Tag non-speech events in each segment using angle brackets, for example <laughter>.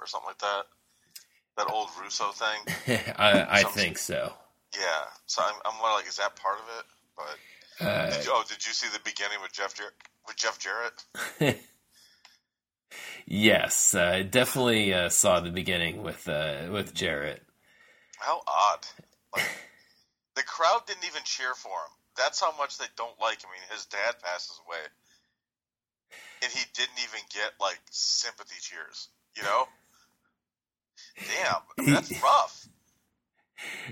Or something like that. That old Russo thing. <laughs> I, I think so. Yeah. So I'm, I'm more like, is that part of it? But Uh, did you, oh, did you see the beginning with Jeff Jar- with Jeff Jarrett? <laughs> yes, I definitely uh, saw the beginning with uh, with Jarrett. How odd. Like, the crowd didn't even cheer for him. That's how much they don't like him. I mean, his dad passes away, and he didn't even get like sympathy cheers. You know? Damn, I mean, that's rough.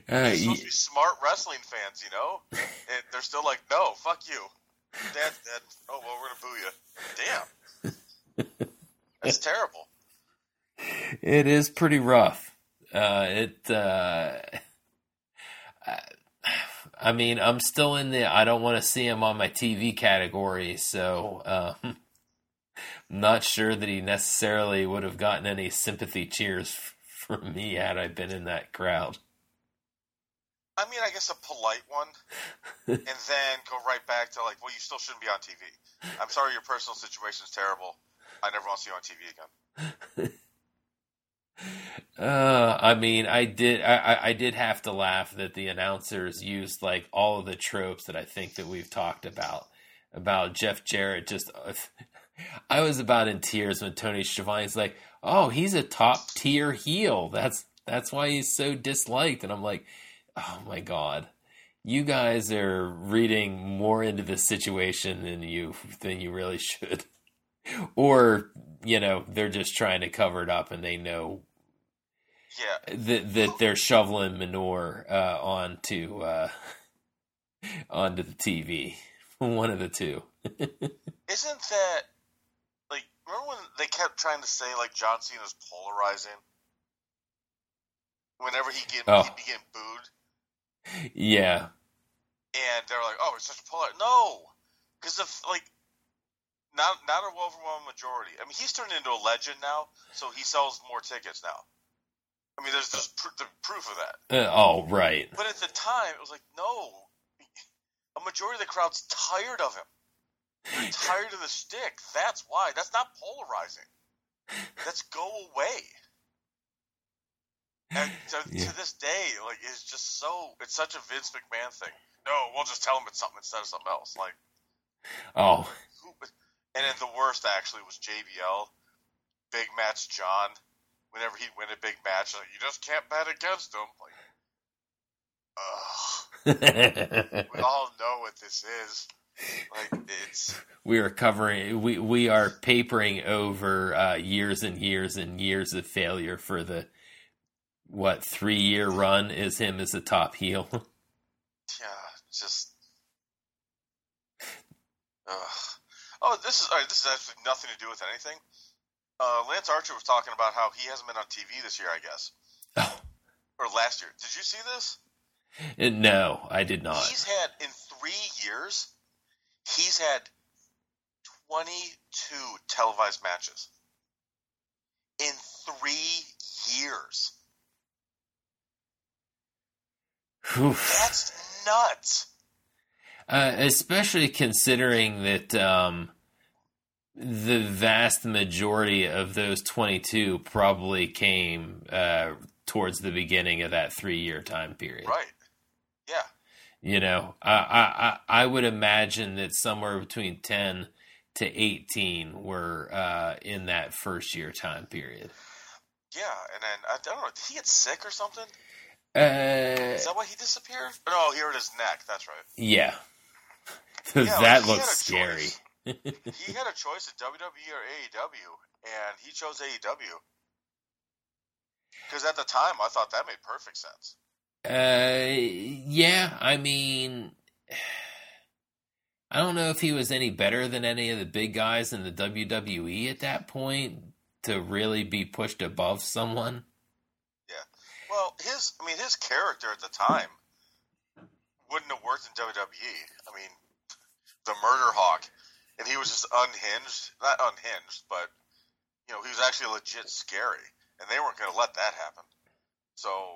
Uh, They're supposed to be smart wrestling fans, you know, and they're still like, "No, fuck you, Dad, Dad. Oh well, we're gonna boo you." Damn, that's terrible. it is pretty rough. Uh, it. Uh, I- I mean, I'm still in the I don't want to see him on my TV category, so um, not sure that he necessarily would have gotten any sympathy cheers from me had I been in that crowd. I mean, I guess a polite one, <laughs> and then go right back to like, "Well, you still shouldn't be on TV." I'm sorry, your personal situation is terrible. I never want to see you on TV again. <laughs> Uh, I mean, I did, I, I- I did have to laugh that the announcers used like all of the tropes that I think that we've talked about about Jeff Jarrett. Just, I was about in tears when Tony Schiavone's like, "Oh, he's a top tier heel. That's that's why he's so disliked." And I'm like, "Oh my god." You guys are reading more into this situation than you than you really should, <laughs> or you know they're just trying to cover it up and they know Yeah, that that they're shoveling manure uh, onto uh, <laughs> onto the TV. <laughs> One of the two. isn't that? Remember when they kept trying to say like John Cena's polarizing? Whenever he get Oh. he'd be getting booed, yeah, and they're like, "Oh, it's such a polar." No, because if like not not a overwhelming majority. I mean, he's turned into a legend now, so he sells more tickets now. I mean, there's there's pr- the proof of that. uh, oh right, But at the time, it was like, no, a majority of the crowd's tired of him. They're <laughs> tired of the stick. That's why. That's not polarizing. That's go away. And to, Yeah. to this day, like, it's just so. It's such a Vince McMahon thing. No, we'll just tell him it's something instead of something else. Like, oh who, and then the worst actually was JBL, Big Match John. Whenever he'd win a big match, like, you just can't bet against him. Like, ugh. <laughs> we all know what this is. Like it's we are covering. We we are papering over uh, years and years and years of failure for the what three year run is him as a top heel. <laughs> yeah, just. Ugh. Oh, this is all right, this is actually nothing to do with anything. Uh, Lance Archer was talking about how he hasn't been on TV this year, I guess, oh, or last year. Did you see this? Uh, no, I did not. He's had in three years, he's had twenty-two televised matches in three years. Oof. That's nuts. Uh, especially considering that um, the vast majority of those 22 probably came uh, towards the beginning of that three year time period. Right. You know, I, I, I I would imagine that somewhere between 10 to 18 were uh, in that first year time period. Yeah, and then I don't know. Did he get sick or something? Uh, Is that why he disappeared? No, he hurt his neck. That's right. yeah. <laughs> Yeah, that like, looks scary. he had a choice at WWE or AEW, and he chose AEW. Because at the time, I thought that made perfect sense. Uh, yeah. I mean, <sighs> I don't know if he was any better than any of the big guys in the WWE at that point to really be pushed above someone. Yeah. Well, his, I mean, his character at the time wouldn't have worked in WWE. I mean, the Murder Hawk, and he was just unhinged. Not unhinged, but you know, he was actually legit scary, and they weren't going to let that happen. So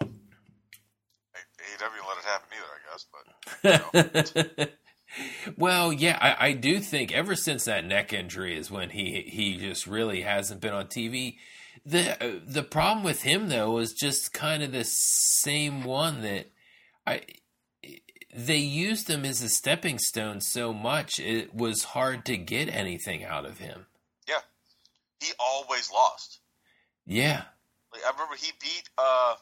AEW let it happen either, I guess. But you know, <laughs> well, yeah, I, I do think ever since that neck injury is when he he just really hasn't been on TV. the the problem with him though was just kind of the same one that I they used him as a stepping stone so much it was hard to get anything out of him. Yeah, he always lost. Yeah, like, I remember he beat uh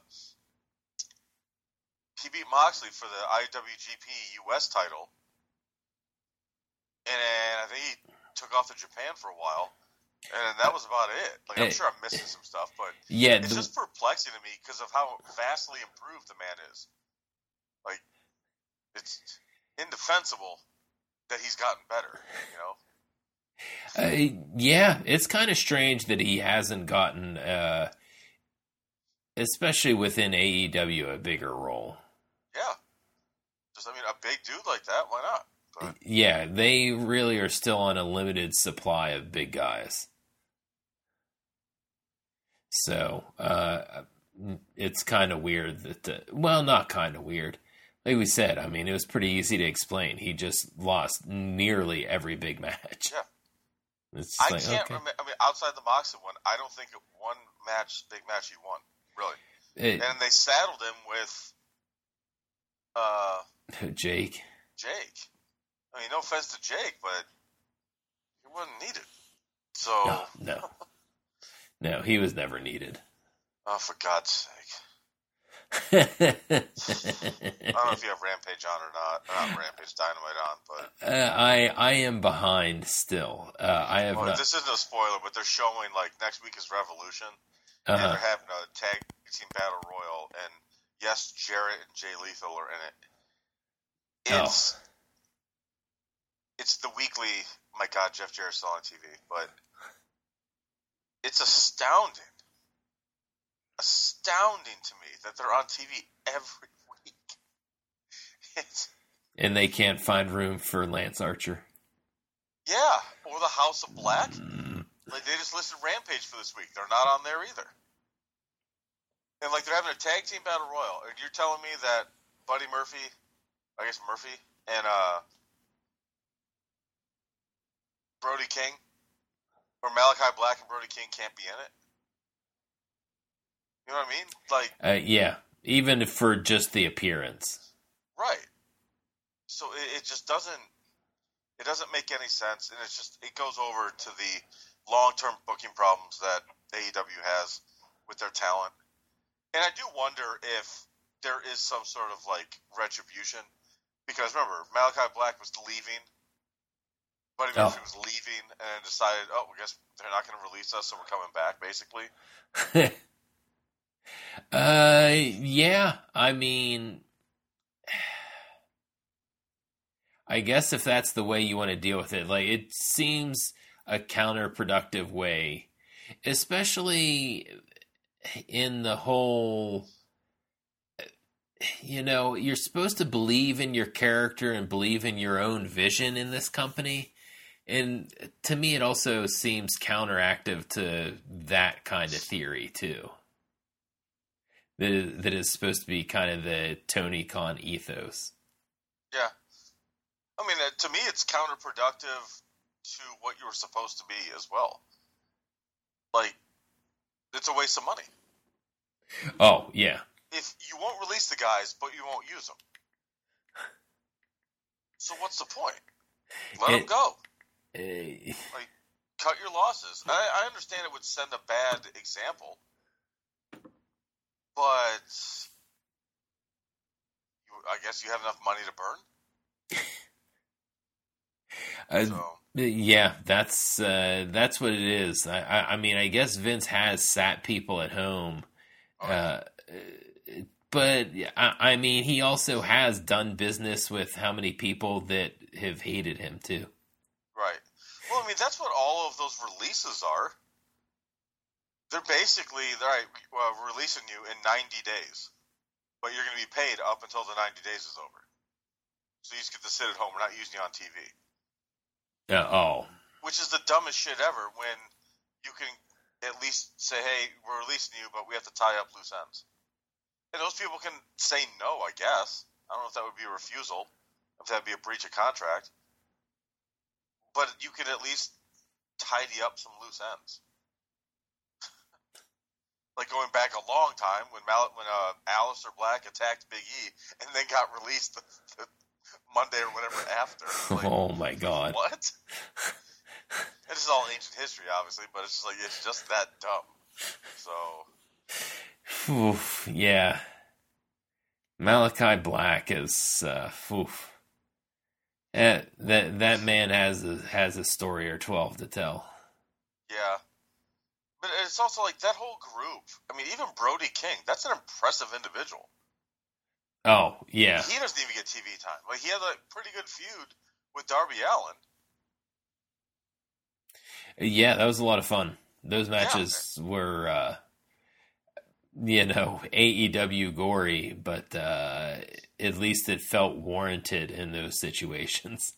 he beat Moxley for the IWGP US title, and I think he took off to Japan for a while. And that was about it. Like I'm sure I'm missing some stuff, but yeah, it's the, just perplexing to me because of how vastly improved the man is. Like it's indefensible that he's gotten better. You know. Uh, yeah, it's kind of strange that he hasn't gotten, uh, especially within AEW, a bigger role. Yeah, just I mean, a big dude like that, why not? But, yeah, they really are still on a limited supply of big guys. So uh, it's kind of weird that, uh, well, not kind of weird. Like we said, I mean, it was pretty easy to explain. He just lost nearly every big match. Yeah. I like, can't okay. remember. I mean, outside the Moxley one, I don't think one match, big match, he won really. It, and they saddled him with uh, <laughs> Jake. Jake. I mean, no offense to Jake, but he wasn't needed. So no, no. No, he was never needed. <laughs> Oh, for God's sake. <laughs> I don't know if you have Rampage on or not. Not Rampage Dynamite on, but uh, I I am behind still. Uh, I have. Well, not... This isn't a spoiler, but they're showing like next week is Revolution, uh-huh. and they're having a tag team battle royal, and yes, Jarrett and Jay Lethal are in it. It's oh. it's the weekly. My God, Jeff Jarrett's still on TV, but it's astounding, astounding to me that they're on TV every week. <laughs> It's, and they can't find room for Lance Archer. Yeah, or the House of Black. Mm. Like they just listed Rampage for this week. They're not on there either. And like they're having a tag team battle royal. And you're telling me that Buddy Murphy, I guess Murphy, and uh, Brody King or Malachi Black and Brody King can't be in it. You know what I mean? Like, uh, yeah, even for just the appearance. Right. So it, it, just doesn't. It doesn't make any sense, and it's just it goes over to the long-term booking problems that AEW has with their talent. And I do wonder if there is some sort of like retribution, because remember Malachi Black was leaving Buddy oh. Murphy was leaving and decided, oh, I guess they're not going to release us, so we're coming back, basically. <laughs> uh, yeah. I mean, I guess if that's the way you want to deal with it, like it seems a counterproductive way, especially in the whole you know, you're supposed to believe in your character and believe in your own vision in this company and to me, it also seems counteractive to that kind of theory too. That is, that is supposed to be kind of the Tony Khan ethos. Yeah, I mean, uh, to me, it's counterproductive to what you were supposed to be as well. Like, it's a waste of money. Oh yeah. If you won't release the guys, but you won't use them, so what's the point? Let it, them go. Like, cut your losses. I, I understand it would send a bad example, but you, I guess you have enough money to burn. <laughs> Uh, so. Yeah, that's uh, that's what it is. I, I, I, mean, I guess Vince has sat people at home, uh, but I, I mean, he also has done business with how many people that have hated him too. Right. Well, I mean, that's what all of those releases are. They're basically, all right, well, releasing you in 90 days, but you're going to be paid up until the 90 days is over. So you just get to sit at home. We're not using you on TV. Yeah. Oh. Which is the dumbest shit ever. When you can at least say, "Hey, we're releasing you, but we have to tie up loose ends." And those people can say no, I guess. I don't know if that would be a refusal, if that would be a breach of contract but you can at least tidy up some loose ends. <laughs> like going back a long time when Mal- when uh, Aleister Black attacked Big E and then got released the, the Monday or whatever after. Like, oh my god! what? <laughs> this is all ancient history, obviously, but it's just like it's just that dumb. So, Oof, yeah. Malachi Black is uh, oof. Eh, that that man has a, has a story or twelve to tell. yeah. But it's also like that whole group. I mean, even Brody King, that's an impressive individual. Oh yeah, He doesn't even get TV time. Like, he had a pretty good feud with Darby Allin. Yeah, that was a lot of fun. Those matches were, uh, you know, <laughs> AEW gory, but uh, at least it felt warranted in those situations.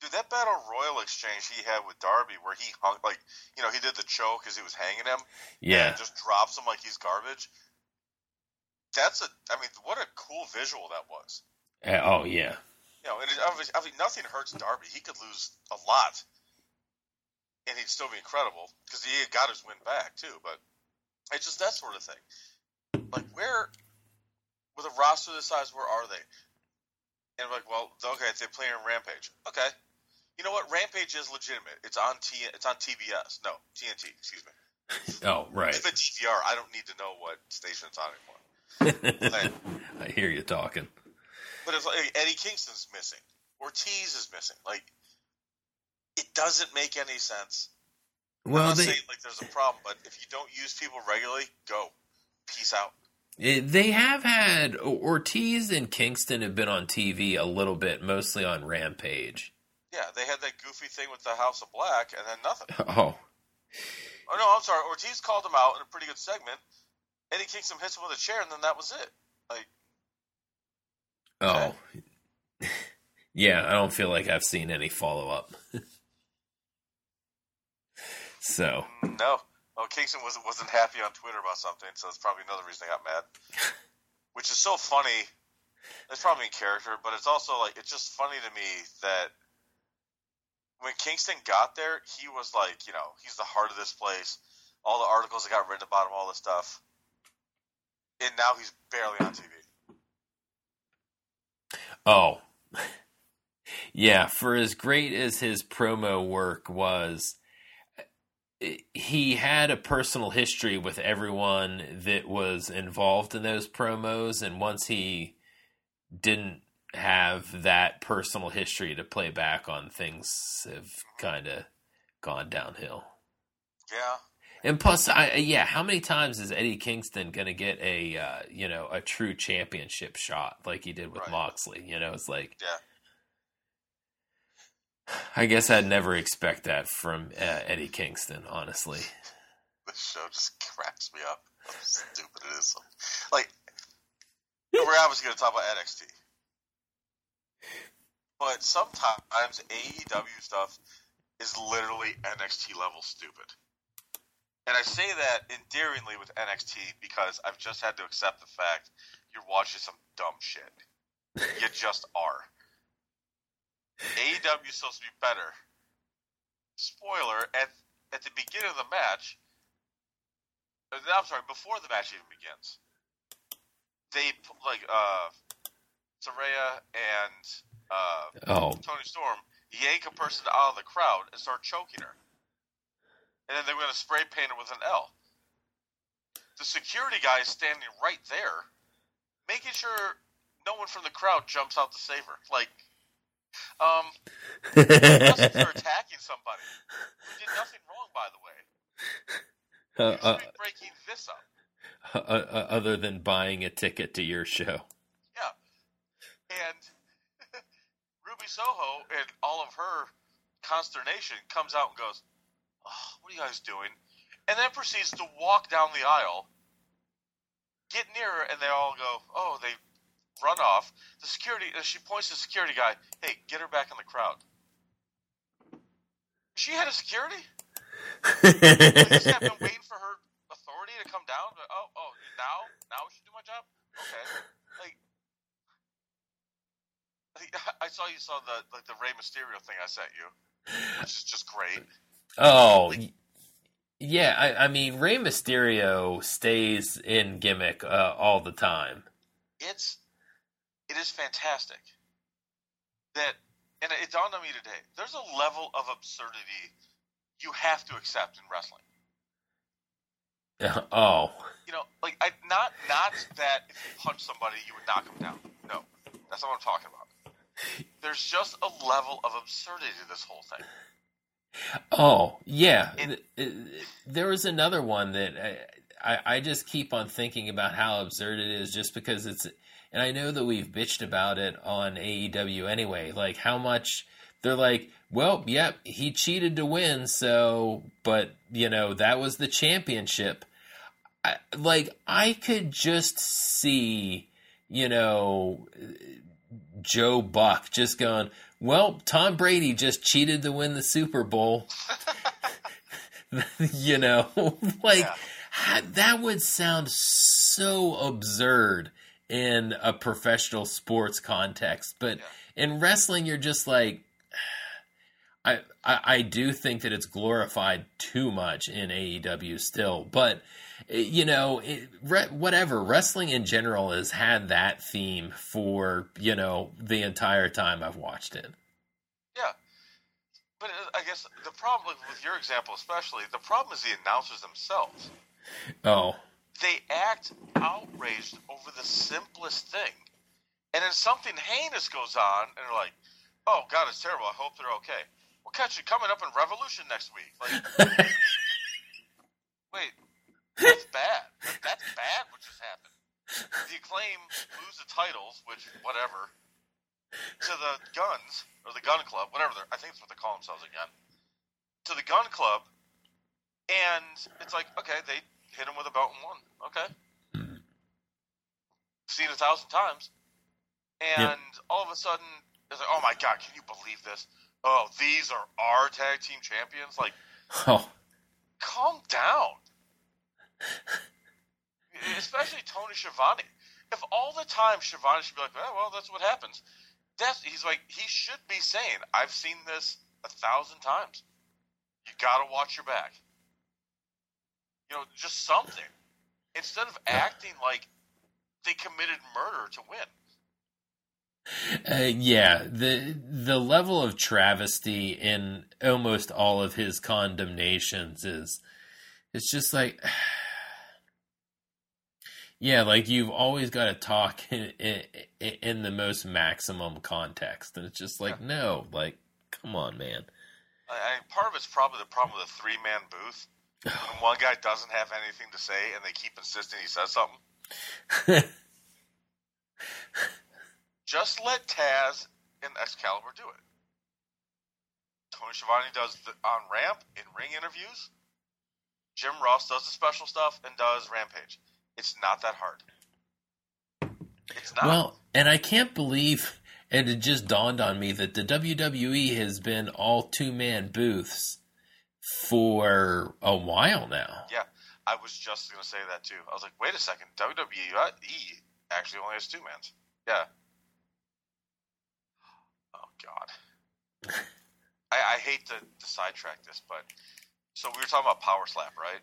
Dude, that battle royal exchange he had with Darby, where he hung like, you know, he did the choke because he was hanging him, Yeah, and just drops him like he's garbage. That's a, I mean, what a cool visual that was. Uh, oh yeah, You know, and it, obviously, obviously nothing hurts Darby. He could lose a lot, and he'd still be incredible because he got his win back too. But it's just that sort of thing. Like where, with a roster this size, where are they? And I'm like, well, okay, they play in Rampage. Okay, you know what? Rampage is legitimate. It's on T. It's on TBS. No, TNT. Excuse me. oh right. If it's DVR, I don't need to know what station it's on anymore. <laughs> I hear you talking. But it's like Eddie Kingston's missing. Ortiz is missing. Like, it doesn't make any sense. I'm Well, not they saying like there's a problem, but if you don't use people regularly, go. Peace out. eh, they have had Ortiz and Kingston have been on TV a little bit, mostly on Rampage. Yeah, they had that goofy thing with the House of Black, and then nothing. <laughs> Oh, Oh no, I'm sorry. Ortiz called him out in a pretty good segment. Eddie Kingston hits him with a chair, and then that was it. Like, oh, <laughs> yeah. I don't feel like I've seen any follow up. <laughs> so no. Oh, Kingston wasn't wasn't happy on Twitter about something, so that's probably another reason I got mad. <laughs> Which is so funny. It's probably in character, but it's also like it's just funny to me that when Kingston got there, he was like, you know, he's the heart of this place. All the articles that got written about him, all this stuff, and now he's barely on TV. Oh. <laughs> Yeah, for as great as his promo work was, he had a personal history with everyone that was involved in those promos, and once he didn't have that personal history to play back on, things have kind of gone downhill. Yeah, And plus, I yeah, how many times is Eddie Kingston going to get a uh, you know a true championship shot like he did with Right. Moxley? You know, it's like yeah. I guess I'd never expect that from uh, Eddie Kingston, honestly. This show just <laughs> cracks me up. How stupid it is. Like, we're obviously going to talk about NXT. But sometimes AEW stuff is literally NXT level stupid. And I say that endearingly with NXT because I've just had to accept the fact you're watching some dumb shit. You just are. AEW is supposed to be better. Spoiler, at at the beginning of the match, uh, I'm sorry, before the match even begins, they like uh, Saraya and uh, Oh, Toni Storm yank a person out of the crowd and start choking her, and then they're going to spray paint her with an L. The security guy is standing right there, making sure no one from the crowd jumps out to save her. Like, um, you're <laughs> attacking somebody who did nothing wrong, by the way. uh, uh, be breaking this up. uh, uh, other than buying a ticket to your show. Yeah. And <laughs> Ruby Soho, in all of her consternation, comes out and goes, oh, What are you guys doing? And then proceeds to walk down the aisle, get nearer, and they all go, Oh, they run off. The security, and she points to the security guy, Hey, get her back in the crowd. She had a security? I have been <laughs> waiting for her authority to come down. But, oh, oh, now, now we should do my job. Okay, like, like, <laughs> I saw you saw the like the Rey Mysterio thing I sent you, which is just great. oh, y- Yeah, I, I mean Rey Mysterio stays in gimmick uh, all the time. It's it is fantastic that, and it dawned on me today. There's a level of absurdity you have to accept in wrestling. <laughs> oh, You know, like I not not that if you punch somebody you would knock them down. No, that's not what I'm talking about. There's just a level of absurdity to this whole thing. oh, yeah. And- there was another one that I, I I just keep on thinking about how absurd it is, just because it's. And I know that we've bitched about it on AEW anyway. Like how much they're like, well, yep, he cheated to win, so, but you know that was the championship. I, like I could just see, you know, Joe Buck just going, well, Tom Brady just cheated to win the Super Bowl. <laughs> you know, <laughs> like Yeah. that would sound so absurd in a professional sports context, but Yeah. in wrestling, you're just like. <sighs> I, I I do think that it's glorified too much in AEW still, but eh, you know, it, re, whatever wrestling in general has had that theme for you know the entire time I've watched it. Yeah, but uh, I guess the problem with- with your example, especially, the problem is the announcers themselves. Oh, They act outraged over the simplest thing, and then something heinous goes on, and they're like, "Oh God, it's terrible. I hope they're okay." We'll catch you coming up in Revolution next week. Like, <laughs> wait, that's bad. That- That's bad. What just happened? The acclaim lose the titles, which whatever, to the Guns or the Gun Club, whatever. They're, I think that's what they call themselves again. To the Gun Club, and it's like, okay, they hit him with a belt and won. Okay, Mhm. seen a thousand times, and all of a sudden, it's like, oh my god, can you believe this? Oh, these are our tag team champions. Like, oh, calm down. <laughs> Especially Tony Schiavone. If all the time Schiavone should be like, oh, well, that's what happens. That's he's like he should be saying, I've seen this a thousand times. You got to watch your back. You know, just something instead of acting like they committed murder to win. Uh, yeah, the the level of travesty in almost all of his condemnations is it's just like <sighs> yeah, like you've always got to talk <laughs> in, in, in the most maximum context, and it's just like no, like come on, man. I, I, part of it's probably the problem with the three man booth. When <sighs> one guy doesn't have anything to say and they keep insisting he says something. <laughs> Just let Taz and Excalibur do it. Tony Schiavone does the on ramp in ring interviews. Jim Ross does the special stuff and does Rampage. It's not that hard. It's not. Well, and I can't believe, and it just dawned on me that the WWE has been all two man booths for a while now. yeah, I was just going to say that too. I was like, wait a second, WWE actually only has two mans. Yeah. Oh God. I, I hate to, to sidetrack this, but so we were talking about Power Slap, right?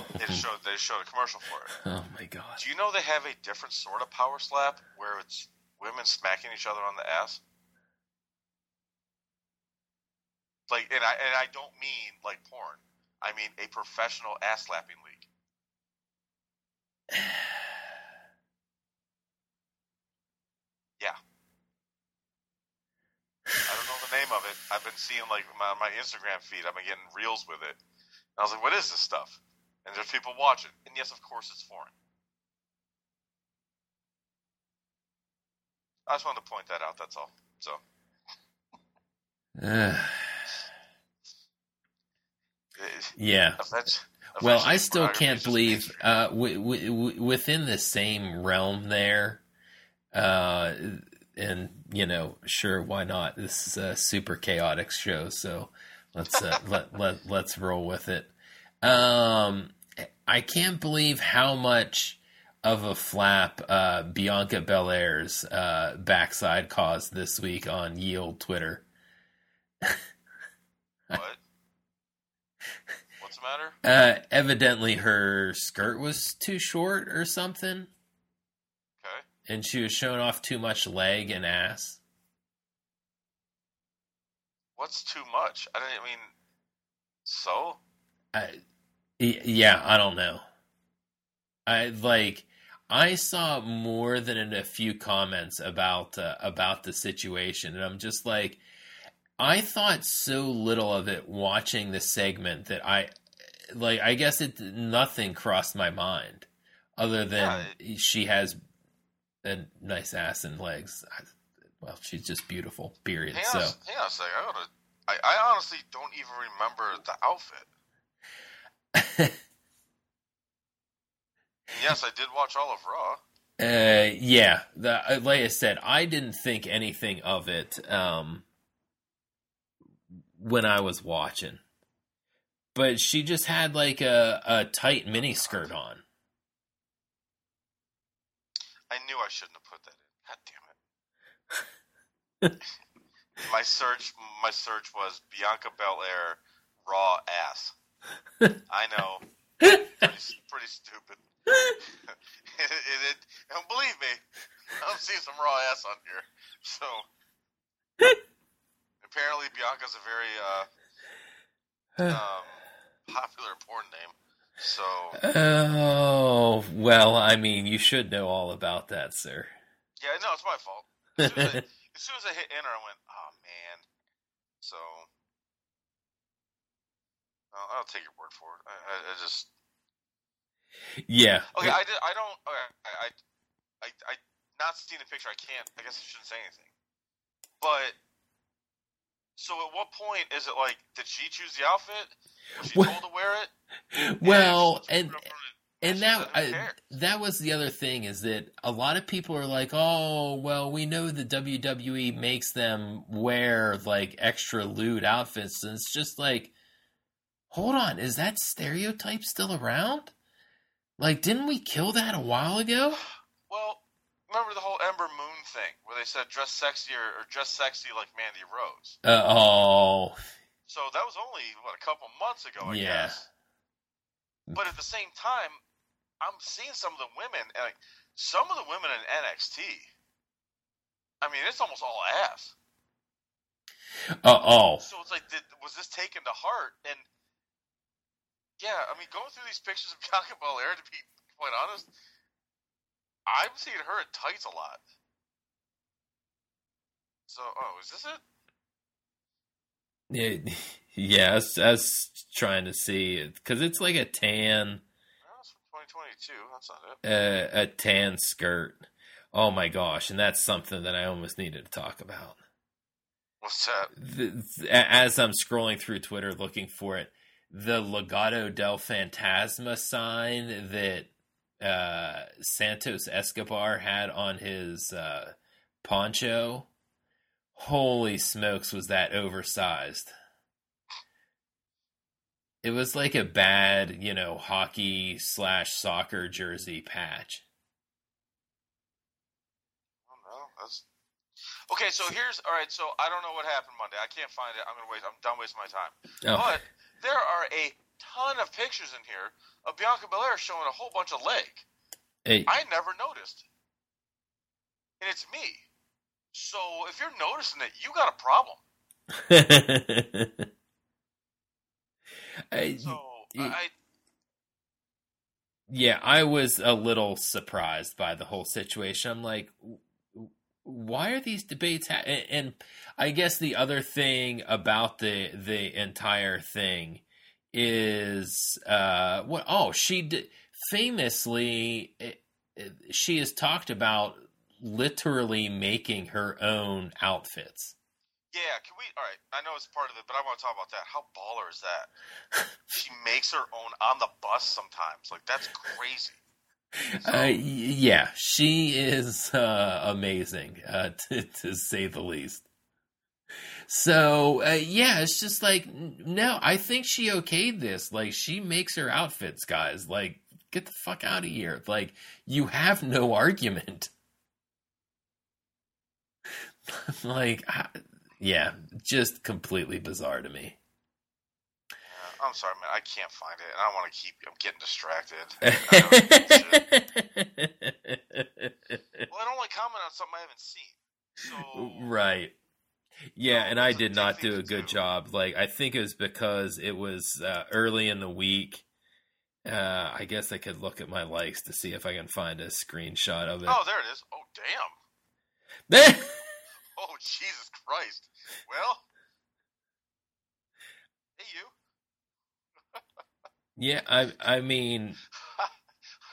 <laughs> They showed they showed a commercial for it. oh my god. Do you know they have a different sort of power slap where it's women smacking each other on the ass? Like, and I and I don't mean like porn. I mean a professional ass slapping league. <sighs> Yeah. I don't know the name of it. I've been seeing like my, my Instagram feed. I've been getting reels with it. And I was like, "What is this stuff?" And there's people watching. And yes, of course, it's foreign. I just wanted to point that out. That's all. So <sighs> yeah. Well, I still can't believe uh, w- w- w- within the same realm there, uh, and you know, sure, why not? This is a super chaotic show, so let's uh, <laughs> let let let's roll with it. Um, I can't believe how much of a flap uh, Bianca Belair's uh, backside caused this week on Yield Twitter. <laughs> what? The matter? Uh, evidently her skirt was too short or something, Okay. and she was showing off too much leg and ass. What's too much? I didn't I mean. So I, yeah, I don't know. I like. I saw more than in a few comments about uh, about the situation, and I'm just like, I thought so little of it watching the segment that I, like, I guess it nothing crossed my mind, other than she has a nice ass and legs. I, well, she's just beautiful. Period. hang So. on, hang on a second. I gotta. I, I honestly don't even remember the outfit. <laughs> Yes, I did watch all of Raw. Uh, yeah. The, like I said, I didn't think anything of it um, when I was watching, but she just had like a, a tight mini skirt on. I knew I shouldn't have put that in. God damn it. <laughs> my search my search was Bianca Belair raw ass. I know. Pretty, pretty stupid. <laughs> it, it, and believe me, I'm seeing some raw ass on here. So apparently Bianca's a very uh, <sighs> um, popular porn name. So oh well, I mean, you should know all about that, sir. yeah, no, it's my fault. As soon as I, <laughs> as soon as I hit enter, I went, oh man. So I'll, I'll take your word for it. I, I, I just yeah. okay. I did. I don't. Okay, I, I, I, I not seeing the picture. I can't. I guess I shouldn't say anything. But so, at what point is it like? Did she choose the outfit? Was she Well- told to wear it? <laughs> well, and put it up on the- and that I, that was the other thing is that a lot of people are like, "Oh, well, we know the WWE makes them wear like extra lewd outfits," and it's just like, hold on, is that stereotype still around? Like, didn't we kill that a while ago? <sighs> <laughs> Remember the whole Ember Moon thing where they said dress sexy or, or dress sexy like Mandy Rose. Uh, oh, So that was only what a couple months ago, I Yeah. guess. But at the same time, I'm seeing some of the women, and like some of the women in NXT. I mean, it's almost all ass. uh, oh, So it's like, did, was this taken to heart? And yeah, I mean, going through these pictures of <laughs> Bianca Belair, to be quite honest, I'm seeing her in tights a lot. So, oh, is this it? yeah, <laughs> yeah. I was, I was trying to see it because it's like a tan. It's from 2022. That's not it. uh, a tan skirt. Oh my gosh, and that's something that I almost needed to talk about. What's that? The, th- as I'm scrolling through Twitter looking for it, the Legado del Fantasma sign that uh, Santos Escobar had on his uh, poncho. Holy smokes, was that oversized? It was like a bad, you know, hockey slash soccer jersey patch. Okay. So here's all right. So I don't know what happened Monday. I can't find it. I'm gonna waste. I'm done wasting my time. Oh, But there are a ton of pictures in here of Bianca Belair showing a whole bunch of leg. hey, I never noticed, and it's me. So if you're noticing it, you got a problem. <laughs> I- So I, yeah, I was a little surprised by the whole situation. I'm like, why are these debates? Ha-? And, and I guess the other thing about the the entire thing is, uh, what? Oh, she d- famously, eh, eh, she has talked about literally making her own outfits. yeah. Can we? All right. I know it's part of it, but I want to talk about that. How baller is that? <laughs> she makes her own on the bus sometimes. Like that's crazy. So- Uh, yeah, she is uh, amazing, uh, <laughs> to, to say the least. So uh, yeah, it's just like no, I think she okayed this. Like she makes her outfits, guys. Like get the fuck out of here. Like you have no <laughs> argument. <laughs> like I- yeah, just completely bizarre to me. I'm sorry, man. I can't find it, and I want to keep. I'm getting distracted. well, <laughs> I don't like comment on something I haven't seen. So right. Yeah, and I did not do a good job. Like I think it was because it was uh, early in the week. Uh, I guess I could look at my likes to see if I can find a screenshot of it. Oh, there it is. Oh, damn. <laughs> Oh, Jesus Christ. Well, hey, you. <laughs> yeah, I I mean,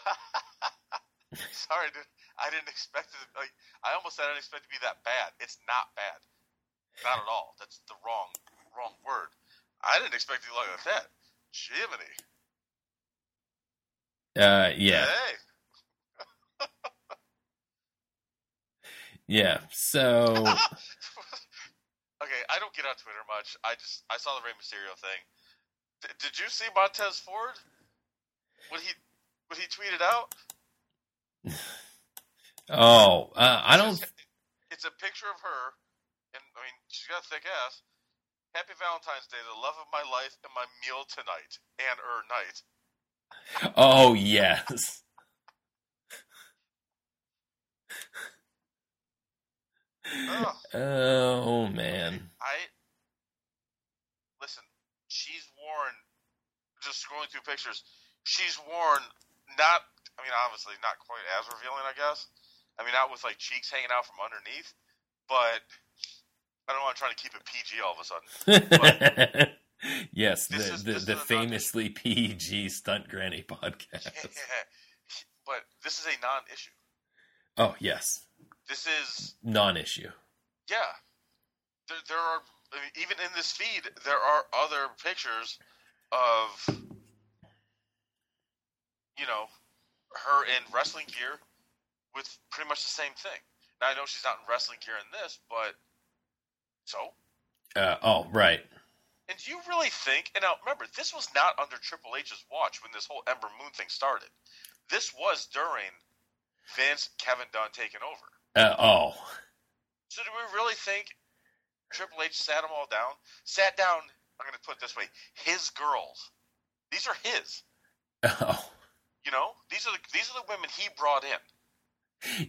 <laughs> Sorry, dude. I didn't expect it. To, like, I almost said I didn't expect it to be that bad. It's not bad. Not at all. That's the wrong wrong word. I didn't expect it to look like that. Jiminy. uh, yeah, Hey. yeah. So <laughs> okay, I don't get on Twitter much. I just I saw the Rey Mysterio thing. D- did you see Montez Ford? What he what he tweeted out? <sighs> oh, uh, I don't. It's a picture of her, and I mean she's got a thick ass. Happy Valentine's Day, the love of my life, and my meal tonight and er night. Oh yes. Ugh. Oh man. I listen. She's worn. Just scrolling through pictures, she's worn not. I mean, obviously not quite as revealing, I guess. I mean, not with like cheeks hanging out from underneath, but I don't want to try to keep it PG all of a sudden. <laughs> yes, the is- the, the famously PG stunt granny podcast. <laughs> but this is a non-issue. Oh yes, This is non-issue. yeah. There, there are I mean, even in this feed, there are other pictures of you know her in wrestling gear with pretty much the same thing. Now I know she's not in wrestling gear in this, but so. Uh, oh right. And do you really think? And now remember, this was not under Triple H's watch when this whole Ember Moon thing started. This was during Vince, Kevin Dunn taking over. Uh, oh. So do we really think Triple H sat them all down? Sat down. I'm going to put it this way: his girls. These are his. <laughs> Oh. You know, these are the, these are the women he brought in.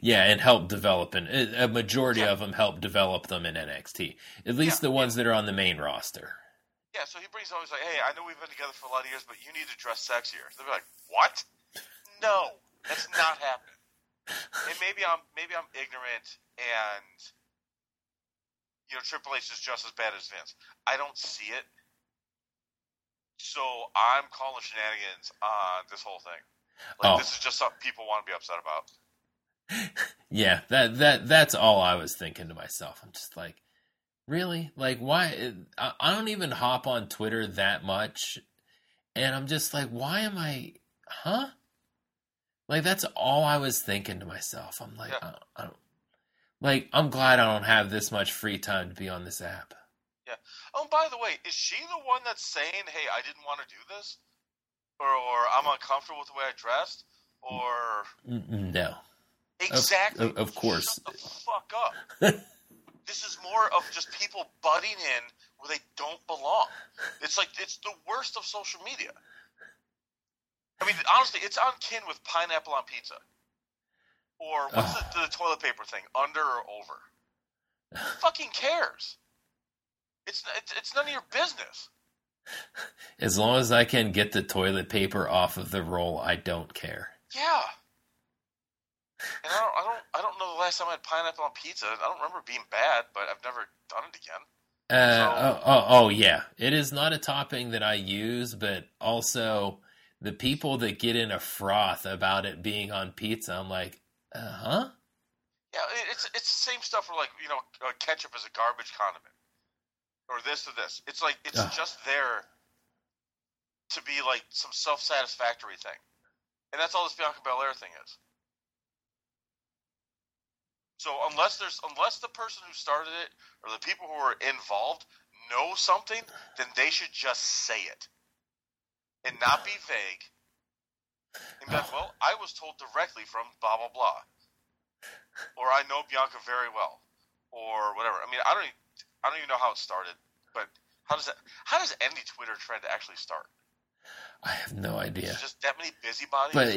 Yeah, and help develop, and a majority Yeah. of them help develop them in NXT. At least Yeah. the ones that are on the main roster. Yeah, so he brings always like, hey, I know we've been together for a lot of years, but you need to dress sexier. They'll be like, what? No, that's not happening. And maybe I'm maybe I'm ignorant, and you know Triple H is just as bad as Vince. I don't see it, so I'm calling shenanigans on this whole thing. Like Oh. this is just something people want to be upset about. Yeah, that that that's all I was thinking to myself. I'm just like, really? Like, why? I, I don't even hop on Twitter that much, and I'm just like, why am I? Huh? Like that's all I was thinking to myself. I'm like, Yeah. I, don't, I don't. Like, I'm glad I don't have this much free time to be on this app. Yeah. Oh, and by the way, is she the one that's saying, "Hey, I didn't want to do this," or, or "I'm uncomfortable with the way I dressed," or No. Exactly. of- of course. Shut the fuck up. <laughs> this is more of just people butting in where they don't belong. It's like it's the worst of social media. I mean, honestly, it's on kin with pineapple on pizza. Or what's the, ah. the toilet paper thing? Under or over? Who fucking cares? It's, it's it's none of your business. As long as I can get the toilet paper off of the roll, I don't care. Yeah. And I don't, I don't, I don't know the last time I had pineapple on pizza. I don't remember being bad, but I've never done it again. Uh, So- oh, oh, oh, yeah. It is not a topping that I use, but also the people that get in a froth about it being on pizza, I'm like, uh huh? Yeah, it's it's the same stuff where like you know uh, ketchup is a garbage condiment, or this or this. It's like it's Ugh. just there to be like some self satisfactory thing, and that's all this Bianca Belair thing is. So unless there's unless the person who started it or the people who are involved know something, then they should just say it and not be vague. And be like, well, I was told directly from blah blah blah or I know Bianca very well, or whatever. I mean, I don't, even, I don't even know how it started, but How does that? How does any Twitter trend actually start? I have no idea. Is it just that many busybodies? But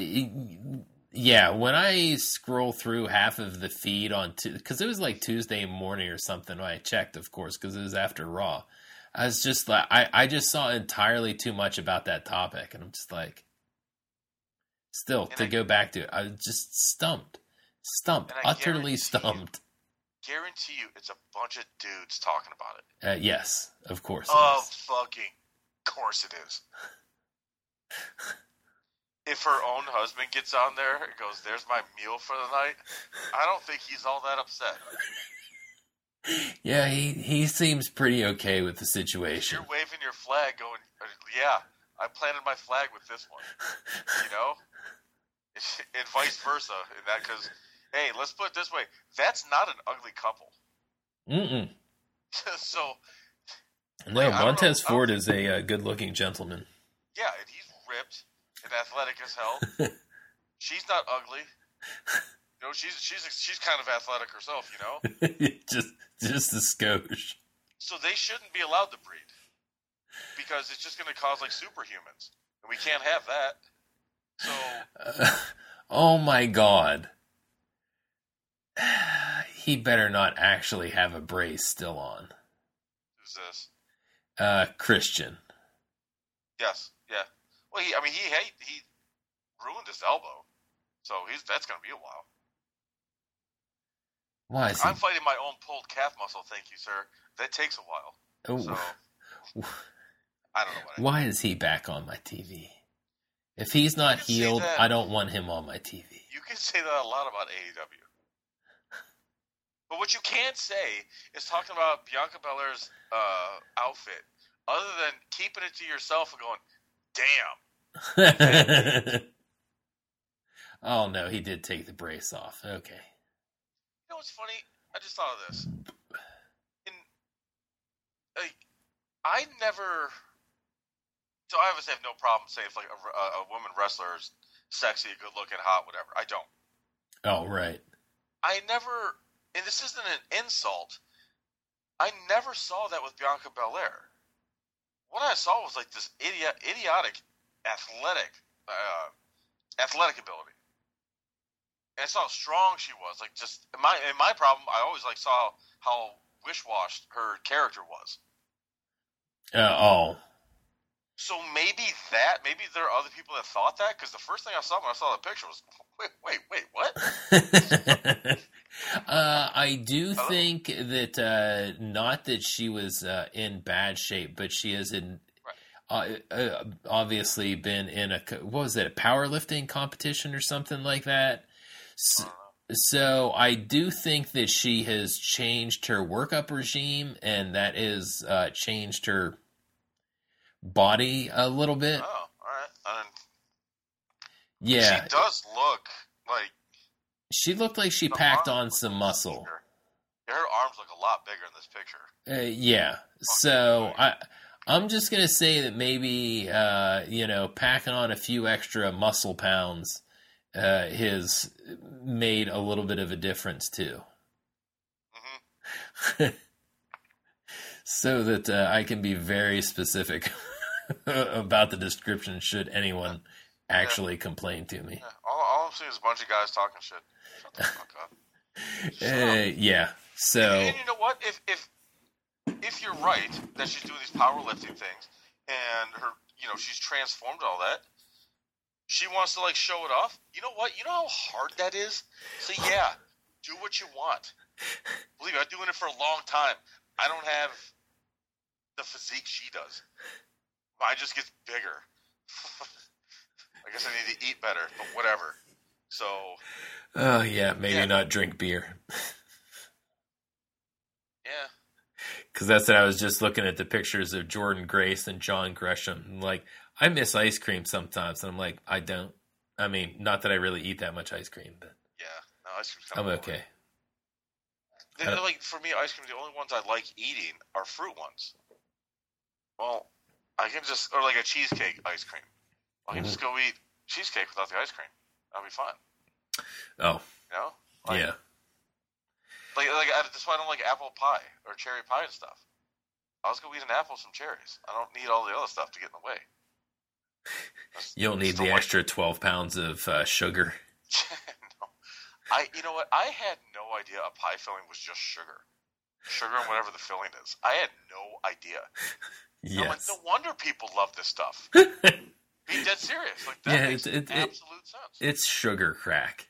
yeah, when I scroll through half of the feed on because it was like Tuesday morning or something. When I checked, of course, because it was after Raw. I was just like, I, I just saw entirely too much about that topic, and I'm just like, still And to I- go back to it, I was just stumped, stumped, utterly guarantee you- stumped. guarantee you, it's a bunch of dudes talking about it. Uh, yes, of course. Oh, fucking course it is. <laughs> if her own husband gets on there and goes, "There's my meal for the night," I don't think he's all that upset. Yeah, he he seems pretty okay with the situation. you're waving your flag, going, "Yeah, I planted my flag with this one," you <laughs> know, and vice versa. And that because, hey, let's put it this way: that's not an ugly couple. Mm-mm. <laughs> so No, Like, Montez Ford is a uh, good-looking gentleman. yeah, and he's ripped and athletic as hell. <laughs> she's not ugly. You know, she's she's she's kind of athletic herself. You know, <laughs> just just a skosh. so they shouldn't be allowed to breed because it's just going to cause like superhumans, and we can't have that. So Uh, <laughs> oh my god. <sighs> He better not actually have a brace still on. who's this? Uh, Christian. Yes. Well, he, I mean, he hate he ruined his elbow, so he's that's going to be a while. Why is? I'm fighting my own pulled calf muscle. Thank you, sir. That takes a while. So oh, I don't know what. I, why is he back on my TV? If he's not You can see healed. I don't want him on my TV. You can say that a lot about AEW. But what you can't say is talking about Bianca Belair's uh, outfit, other than keeping it to yourself and going, "Damn." <laughs> oh no, he did take the brace off. Okay. You know what's funny? I just thought of this. In like, I never. So I obviously have no problem saying if like a, a, a woman wrestler is sexy, good looking, hot, whatever. I don't. Oh right. I never, and this isn't an insult. I never saw that with Bianca Belair. What I saw was like this idiot, idiotic, athletic, uh, athletic ability. And saw how strong she was. Like just in my in my problem, I always like saw how wish-washed her character was. Uh, oh. So maybe that, maybe there are other people that thought that. Because the first thing I saw when I saw the picture was, wait, wait, wait, what? <laughs> uh, I do think that uh, not that she was uh, in bad shape, but she is in, uh, uh, obviously been in a what was it a powerlifting competition or something like that. So, so I do think that she has changed her workup regime, and that is uh, changed her body a little bit. Oh, all right. Yeah, She does look like she looked like she packed on some muscle. bigger. Her arms look a lot bigger in this picture. Uh, yeah. So I I'm just gonna say that maybe uh, you know packing on a few extra muscle pounds uh, has made a little bit of a difference too. hmm <laughs> so that uh, I can be very specific <laughs> about the description should anyone actually complain to me. Yeah, all, all I'm seeing is a bunch of guys talking shit. Shut the fuck up. <laughs> Uh, yeah. So And you know what? If if if you're right that she's doing these powerlifting things and her, you know, she's transformed all that, she wants to like show it off. You know what? You know how hard that is. So yeah, do what you want. Believe me, I've been doing it for a long time. I don't have the physique she does. Mine just gets bigger. <laughs> I guess I need to eat better, but whatever. So oh yeah, maybe Yeah. not drink beer. <laughs> yeah, Because that's what I was just looking at the pictures of Jordynne Grace and John Gresham. and like, I miss ice cream sometimes, and I'm like, I don't. I mean, not that I really eat that much ice cream, but yeah. No, ice cream's I'm of okay. They, like for me, ice cream. The only ones I like eating are fruit ones. Well, I can just or like a cheesecake ice cream. I can mm-hmm. just go eat cheesecake without the ice cream. I'll be fine. Oh, You know? Like, yeah. Like like I, that's why I don't like apple pie or cherry pie and stuff. I was gonna eat an apple, some cherries. I don't need all the other stuff to get in the way. That's- You'll need the like- extra 12 pounds of uh, sugar. <laughs> no. I, you know what? I had no idea a pie filling was just sugar, sugar and whatever the filling is. I had no idea. I'm like, Yes. no wonder people love this stuff. <laughs> Be dead serious. Like that Yeah, makes it- it- it- absolute sense. it's sugar crack.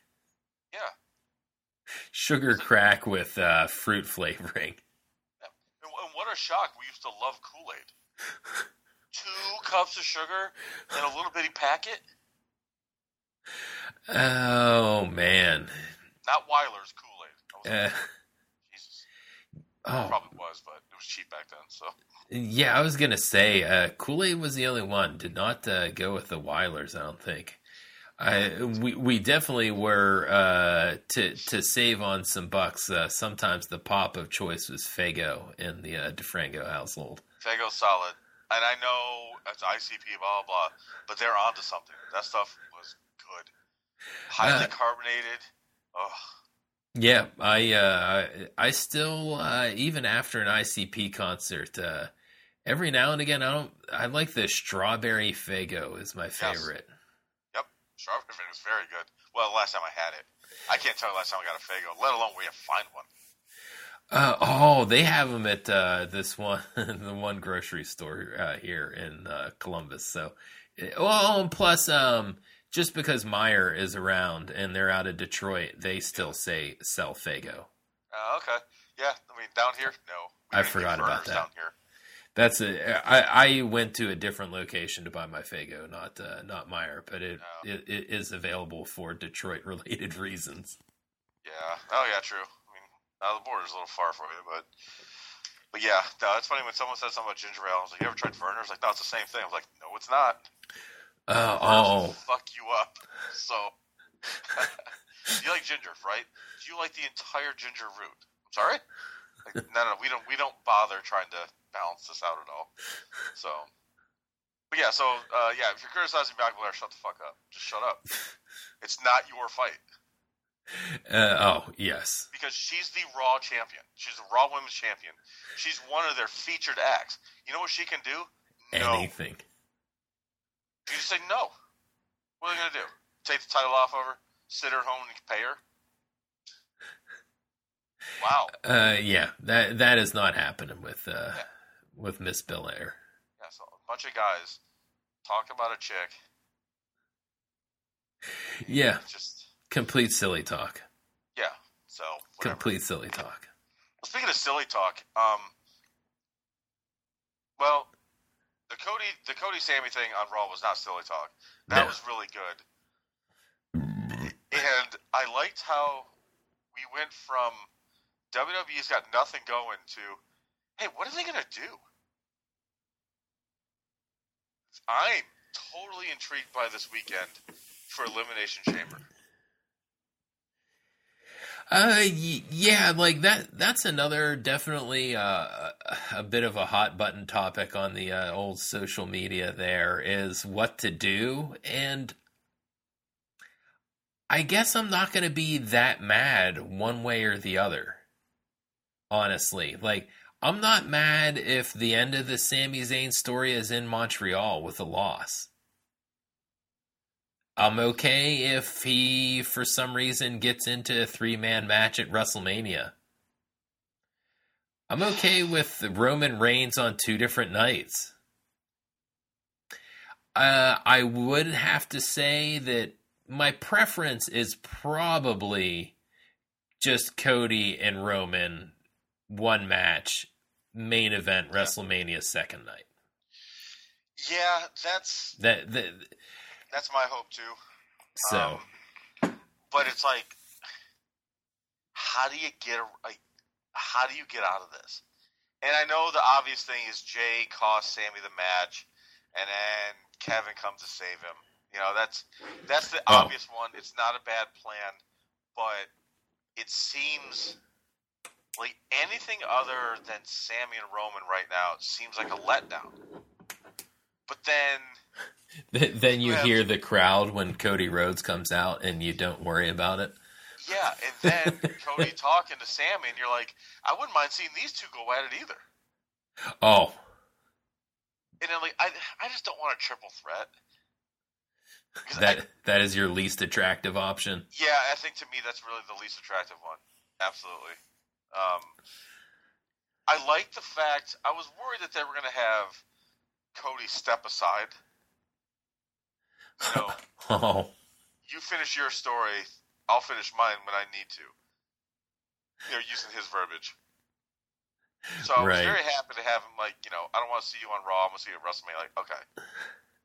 yeah. Sugar crack with uh, fruit flavoring. And, what a shock! We used to love Kool Aid. Two cups of sugar in a little bitty packet. Oh, man. Not Wyler's Kool Aid. Uh, Jesus, oh, probably was, but it was cheap back then. So Yeah, I was gonna say uh, Kool Aid was the only one. Did not uh, go with the Wylers. I don't think. I we we definitely were uh, to to save on some bucks. Uh, sometimes the pop of choice was Faygo in the uh, DeFranco household. Faygo's solid, and I know it's ICP, blah blah blah, but they're onto something. That stuff was good, highly Uh, carbonated. Oh, Yeah, I uh, I still uh, even after an ICP concert, uh, every now and again I don't I like the strawberry Faygo is my favorite. Strawberry Fig was very good. Well, the last time I had it, I can't tell you the last time I got a Faygo, let alone where you find one. Uh, oh, they have them at uh, this one, <laughs> the one grocery store uh, here in uh, Columbus. So, eh, well, and plus, um, just because Meijer is around and they're out of Detroit, they still say sell Faygo. Uh, okay, yeah. I mean, down here, no. We I forgot about that. Down here. That's a. I, I went to a different location to buy my Faygo, not uh, not Meijer, but it, Oh. it it is available for Detroit <laughs> related reasons. Yeah. Oh, yeah. True. I mean, now the border's a little far for you, but but yeah. No, it's funny when someone says something about ginger ale. I was like, "You ever tried Vernors?" Like, no, it's the same thing. I was like, "No, it's not." Uh, oh, fuck you up. So <laughs> you like ginger, right? Do you like the entire ginger root? I'm sorry. Like, no, no, we don't. We don't bother trying to balance this out at all. So. But yeah, so uh, yeah, if you're criticizing Belair, shut the fuck up. Just shut up. It's not your fight. uh, oh, yes. because she's the Raw champion. She's the Raw Women's champion. She's one of their featured acts. You know what she can do? No. Anything. You just say no. What are they gonna do? Take the title off of her? Sit her home and pay her? Wow. Uh, yeah, that that is not happening with uh, Yeah. With Miss Belair. Yeah, so a bunch of guys talk about a chick. Yeah, just complete silly talk. yeah. So whatever. Complete silly talk. Well, speaking of silly talk, um, well, the Cody the Cody Sami thing on Raw was not silly talk. That No. was really good, and I liked how we went from WWE's got nothing going to, hey, what are they gonna do? I'm totally intrigued by this weekend for Elimination Chamber. Uh, yeah, like that. That's another definitely uh, a bit of a hot button topic on the uh, old social media. There is what to do, and I guess I'm not going to be that mad one way or the other. Honestly, like I'm not mad if the end of the Sami Zayn story is in Montreal with a loss. I'm okay if he, for some reason, gets into a three man match at WrestleMania. I'm okay with Roman Reigns on two different nights. Uh, I would have to say that my preference is probably just Cody and Roman, one match, main event, WrestleMania second night. Yeah, that's That, that that's my hope too. so. Um, but it's like, how do you get like, how do you get out of this? And I know the obvious thing is Jey cost Sami the match, and then Kevin comes to save him. You know, that's that's the Oh. obvious one. It's not a bad plan, but it seems like anything other than Sami and Roman right now seems like a letdown. But then <laughs> Then you hear the crowd when Cody Rhodes comes out, and you don't worry about it. Yeah, and then <laughs> Cody talking to Sami, and you're like, I wouldn't mind seeing these two go at it either. Oh, And then like I I just don't want a triple threat. 'Cause I- that that is your least attractive option. yeah, I think to me that's really the least attractive one. Absolutely. Um, I like the fact I was worried that they were going to have Cody step aside. You <laughs> Oh, you finish your story, I'll finish mine when I need to. You know, using his verbiage. So I was Right. very happy to have him like, you know, I don't want to see you on Raw. I'm gonna see you at WrestleMania. Like, okay.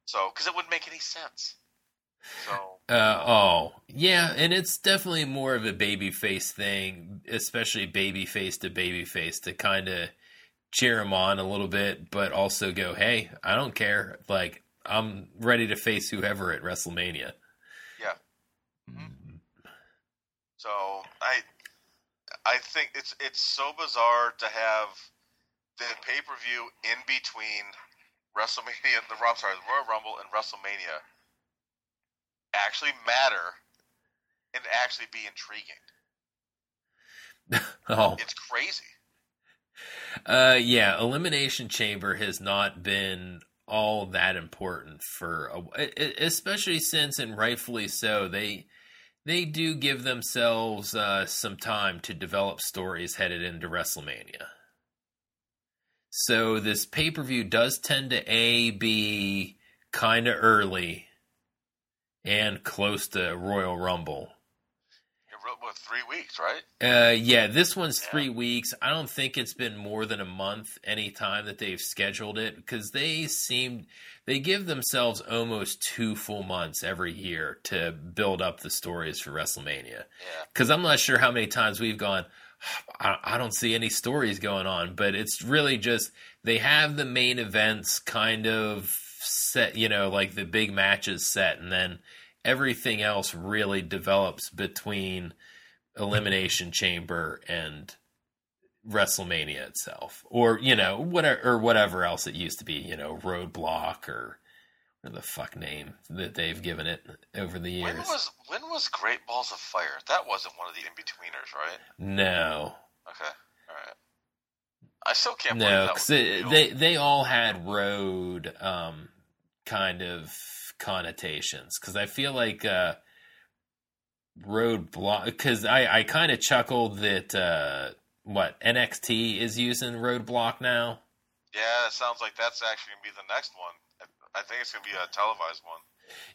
So, because it wouldn't make any sense. So, Uh, oh, yeah, and it's definitely more of a baby face thing, especially baby face to baby face to kind of cheer him on a little bit, but also go, "Hey, I don't care. Like, I'm ready to face whoever at WrestleMania." Yeah. so I, I think it's it's so bizarre to have the pay per view in between WrestleMania, <laughs> the sorry, the Royal Rumble and WrestleMania actually matter and actually be intriguing. <laughs> Oh, It's crazy. uh, yeah, Elimination Chamber has not been all that important for, a, especially since, and rightfully so, they they do give themselves uh, some time to develop stories headed into WrestleMania. So this pay per view does tend to a be kind of early and close to Royal Rumble. What three weeks, right? Uh, yeah, this one's Yeah. three weeks. I don't think it's been more than a month any time that they've scheduled it because they seem they give themselves almost two full months every year to build up the stories for WrestleMania. Yeah. Because I'm not sure how many times we've gone. I, I don't see any stories going on, but it's really just they have the main events kind of set, you know, like the big matches set, and then everything else really develops between Elimination Chamber and WrestleMania itself, or you know, whatever or whatever else it used to be, you know, Roadblock or the fuck name that they've given it over the years. When was when was Great Balls of Fire? That wasn't one of the in betweeners, right? no, Okay, all right. I still can't no, because was a deal. they they all had road um kind of connotations. Because I feel like uh Roadblock. Because I I kind of chuckled that uh what NXT is using Roadblock now. Yeah, it sounds like that's actually gonna be the next one. I, think it's gonna be a televised one.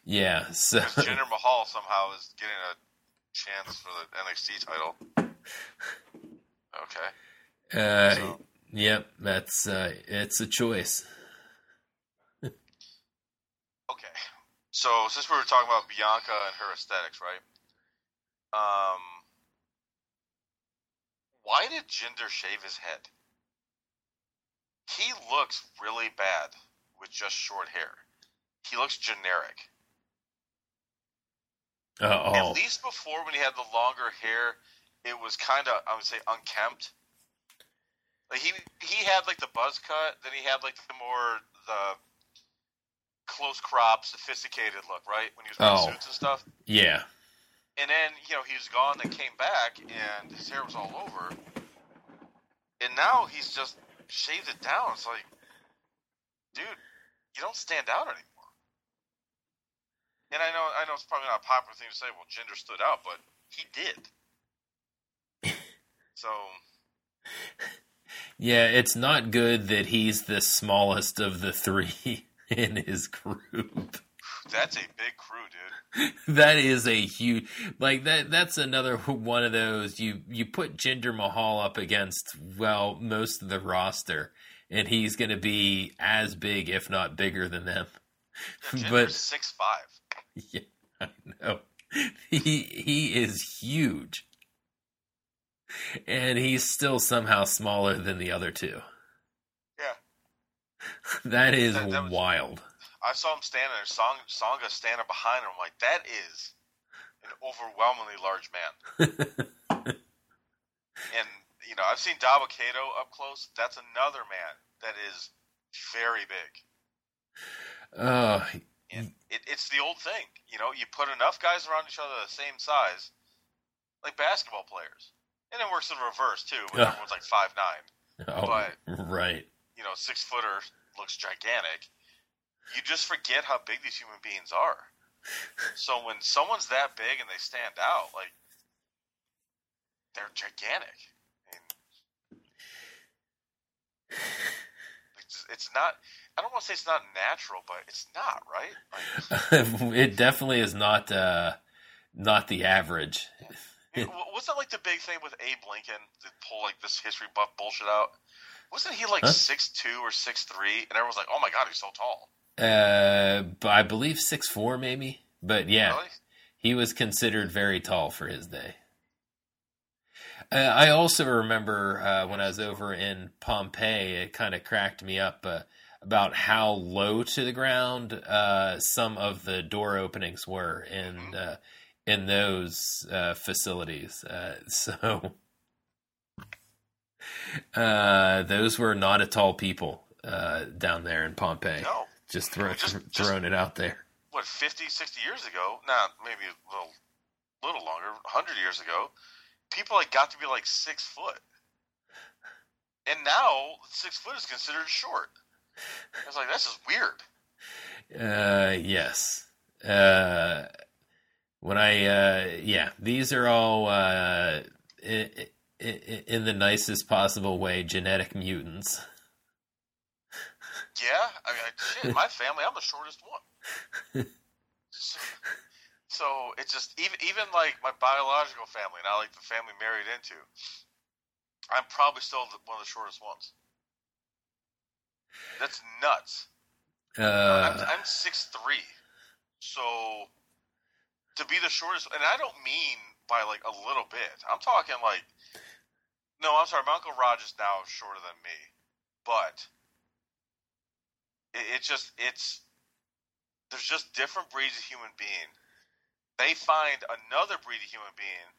Yeah, so Jinder Mahal somehow is getting a chance for the NXT title. Okay. uh, So- yep, that's uh, it's a choice. Okay. So since we were talking about Bianca and her aesthetics, right? Um, why did Jinder shave his head? He looks really bad with just short hair. He looks generic. Uh, At least before, when he had the longer hair, it was kind of I would say unkempt. Like he he had like the buzz cut, then he had like the more the close crop, sophisticated look, right? When he was wearing Oh. suits and stuff. yeah, And then you know he was gone, then came back, and his hair was all over. And now he's just shaved it down. It's like, dude, you don't stand out anymore. And I know, I know, it's probably not a popular thing to say. Well, Jinder stood out, but he did. <laughs> so yeah. It's not good that he's the smallest of the three <laughs> <laughs> in his group. that's a big crew, dude. <laughs> that is a huge like that that's another one of those you you put Jinder Mahal up against well most of the roster and he's going to be as big if not bigger than them Jinder's but six five. <laughs> yeah I know he he is huge and he's still somehow smaller than the other two Yeah, <laughs> that is That- that was- wild I saw him standing there. Song Sanga standing behind him. I'm like, that is an overwhelmingly large man. <laughs> And you know, I've seen Dabba-Kato up close. That's another man that is very big. oh And it, it's the old thing, you know, you put enough guys around each other the same size, like basketball players, and it works in reverse too. When Yeah. everyone's like five nine, oh But- right you know six footer looks gigantic, you just forget how big these human beings are. So when someone's that big and they stand out, like they're gigantic. it's, it's not. I don't want to say it's not natural, but it's not right. Like, <laughs> it definitely is not. Uh, not the average. was that like the big thing with Abe Lincoln to pull like this history buff bullshit out? Wasn't he like six huh? two or six three? And everyone's like, "Oh my god, he's so tall." Uh, I believe six four maybe, but yeah, really? he was considered very tall for his day. Uh, I also remember uh, when I was over in Pompeii, it kind of cracked me up uh, about how low to the ground uh, some of the door openings were in mm-hmm. uh, in those uh, facilities. <laughs> so those were not at all people down there in Pompeii. No. Just, throw, <laughs> just throwing just, it out there. What, 50, 60 years ago? Nah, maybe a little, little longer, 100 years ago people like got to be like six foot, and now six foot is considered short. I was like, this is weird. Uh, yes. Uh, when I uh, yeah, these are all uh, in, in the nicest possible way genetic mutants. Yeah, I mean, shit, my family, I'm the shortest one. So, so it's just even even like my biological family, not like the family married into. I'm probably still one of the shortest ones. That's nuts. Uh, I'm, I'm six three, so to be the shortest, and I don't mean by like a little bit. I'm talking like, no, I'm sorry, my uncle Raj is now shorter than me, but it, it's just it's there's just different breeds of human being they find another breed of human being,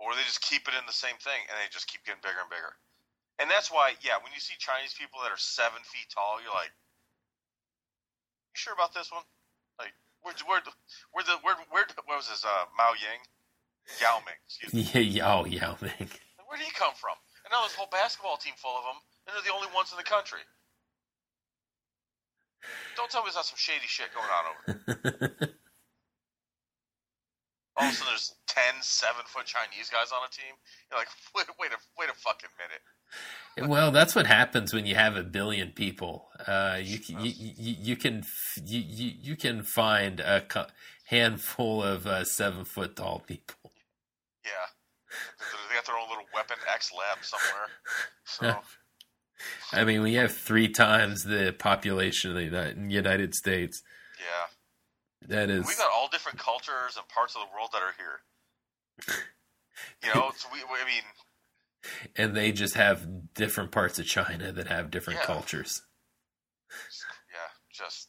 or they just keep it in the same thing and they just keep getting bigger and bigger. And that's why, yeah, when you see Chinese people that are seven feet tall, you're like, you sure about this one? Like, where, where, where, where, where, what was his, uh, Mao Ying? Yao Ming, excuse me. <laughs> Yao, Yao Ming. Where did he come from? And now this whole basketball team full of them, and they're the only ones in the country. Don't tell me there's not some shady shit going on over there. <laughs> Also, there's 10 seven foot Chinese guys on a team. You're like, <laughs> wait, wait a wait a fucking minute. well, that's what happens when you have a billion people. Uh, you, you, you, you, can you, you can find a handful of uh, seven foot tall people. Yeah, they got their own little Weapon X lab somewhere. So. <laughs> I mean, we have three times the population of the United States. Yeah. That is. We got all different cultures and parts of the world that are here. You know, we, I mean. And they just have different parts of China that have different yeah. cultures. Yeah, just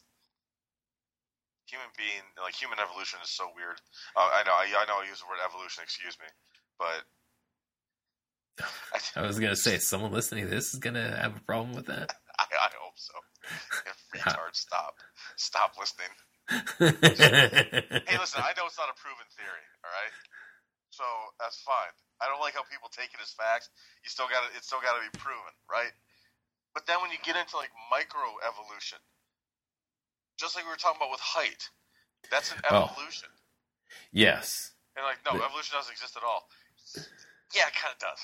human being, like human evolution is so weird. Uh, I know, I, I know, I use the word evolution. Excuse me, but I was gonna say, someone listening to this is gonna have a problem with that. I, I hope so. Retard, stop, stop listening <laughs> hey, listen, I know it's not a proven theory, all right? So that's fine. I don't like how people take it as facts. You still got to, it's still got to be proven, right? But then when you get into like micro evolution, just like we were talking about with height, that's an oh. evolution. Oh. Yes. And like, no, the, evolution doesn't exist at all. Yeah, it kind of does.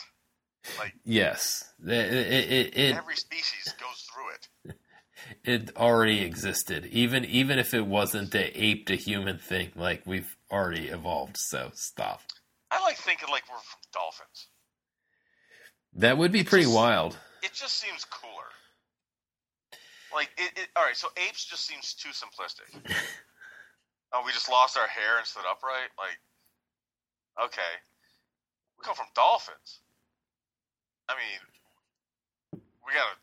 Like, yes, it, it, it, every species goes through it <laughs> it already existed. Even even if it wasn't the ape to human thing, like we've already evolved. So stop. I like thinking like we're dolphins. That would be pretty just, wild. It just seems cooler. Like it, it all right. So apes just seems too simplistic. <laughs> oh, we just lost our hair and stood upright. Like, okay, we come from dolphins. I mean, we gotta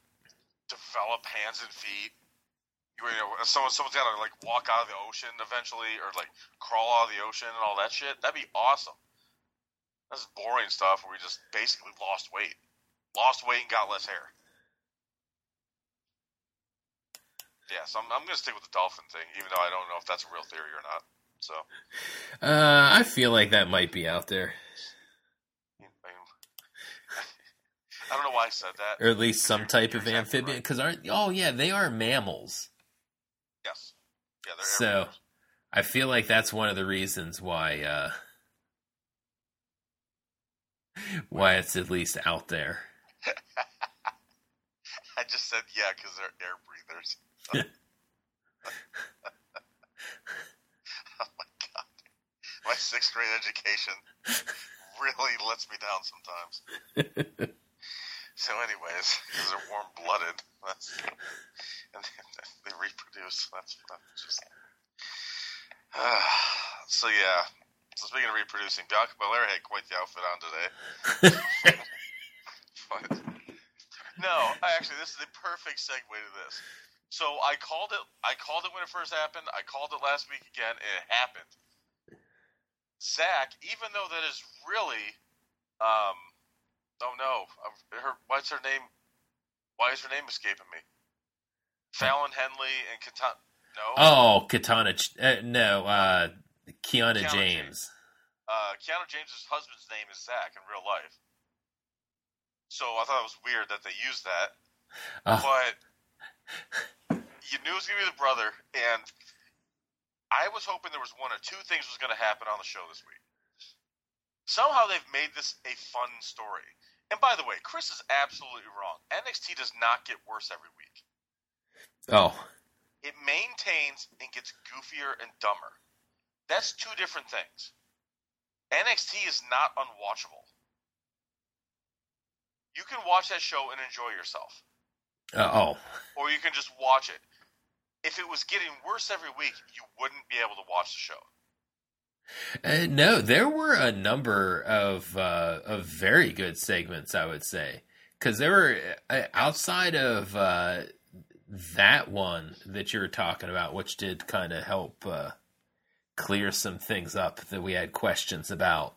develop hands and feet. You know, someone someone's got to like walk out of the ocean eventually, or like crawl out of the ocean and all that shit. That'd be awesome. That's boring stuff where we just basically lost weight, lost weight and got less hair. Yeah, so I'm, I'm going to stick with the dolphin thing, even though I don't know if that's a real theory or not. So, uh, I feel like that might be out there. I don't know why I said that. or at least some type of amphibian. right. Because aren't? Oh yeah, they are mammals. Yes. Yeah, they're So-. I feel like that's one of the reasons why uh, why it's at least out there. <laughs> I just said yeah because they're air breathers. <laughs> <laughs> oh my god, my sixth grade education really lets me down sometimes. So, anyways, because they're warm blooded, and they, they reproduce. That's that's just. <sighs> so yeah. So speaking of reproducing, Bianca Belair had quite the outfit on today. <laughs> But no, I actually, this is the perfect segue to this. So I called it. I called it when it first happened. I called it last week again, and it happened. Zach, even though that is really, um, oh no, I'm- her. What's her name? Why is her name escaping me? Fallon Henley and Katana. No. Oh, Katana. Uh, no, uh, Kiana Kiana James. uh, Kiana James's husband's name is Zach in real life. So I thought it was weird that they used that. Oh. But <laughs> you knew it was going to be the brother, and I was hoping there was one or two things was going to happen on the show this week. Somehow they've made this a fun story. And by the way, Chris is absolutely wrong. NXT does not get worse every week. Oh, It maintains and gets goofier and dumber. That's two different things. NXT is not unwatchable. You can watch that show and enjoy yourself, uh, oh, or you can just watch it. If it was getting worse every week, you wouldn't be able to watch the show. Uh, no, there were a number of uh, of very good segments. I would say because there were uh, outside of uh, that one that you were talking about, which did kind of help uh, clear some things up that we had questions about.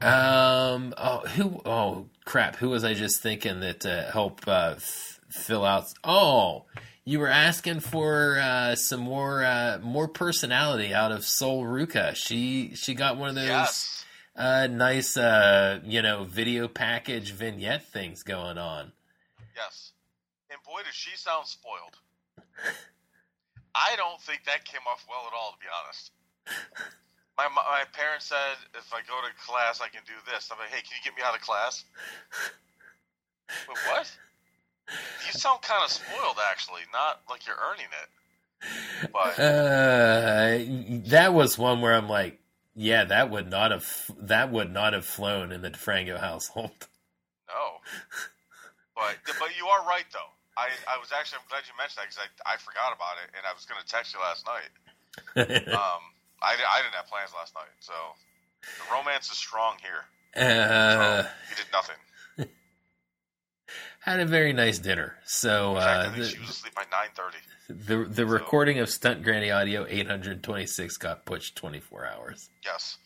Um. Oh, who? Oh, crap! Who was I just thinking that help f- fill out? Oh, you were asking for uh, some more uh, more personality out of Sol Ruca. She she got one of those Yes. uh, nice uh, you know video package vignette things going on. Yes. And boy, does she sound spoiled. I don't think that came off well at all, to be honest. My, my my parents said if I go to class, I can do this. I'm like, hey, can you get me out of class? But what? You sound kind of spoiled, actually. Not like you're earning it. But Uh, that was one where I'm like, yeah, that would not have that would not have flown in the DeFranco household. no. But but you are right though. I I was actually I'm glad you mentioned that because I I forgot about it and I was going to text you last night. <laughs> Um, I, I didn't have plans last night, so the romance is strong here. uh, So he did nothing. Had a very nice dinner. So uh, I think she was asleep by nine thirty. the the, the recording of Stunt Granny Audio 826 got pushed 24 hours. Yes,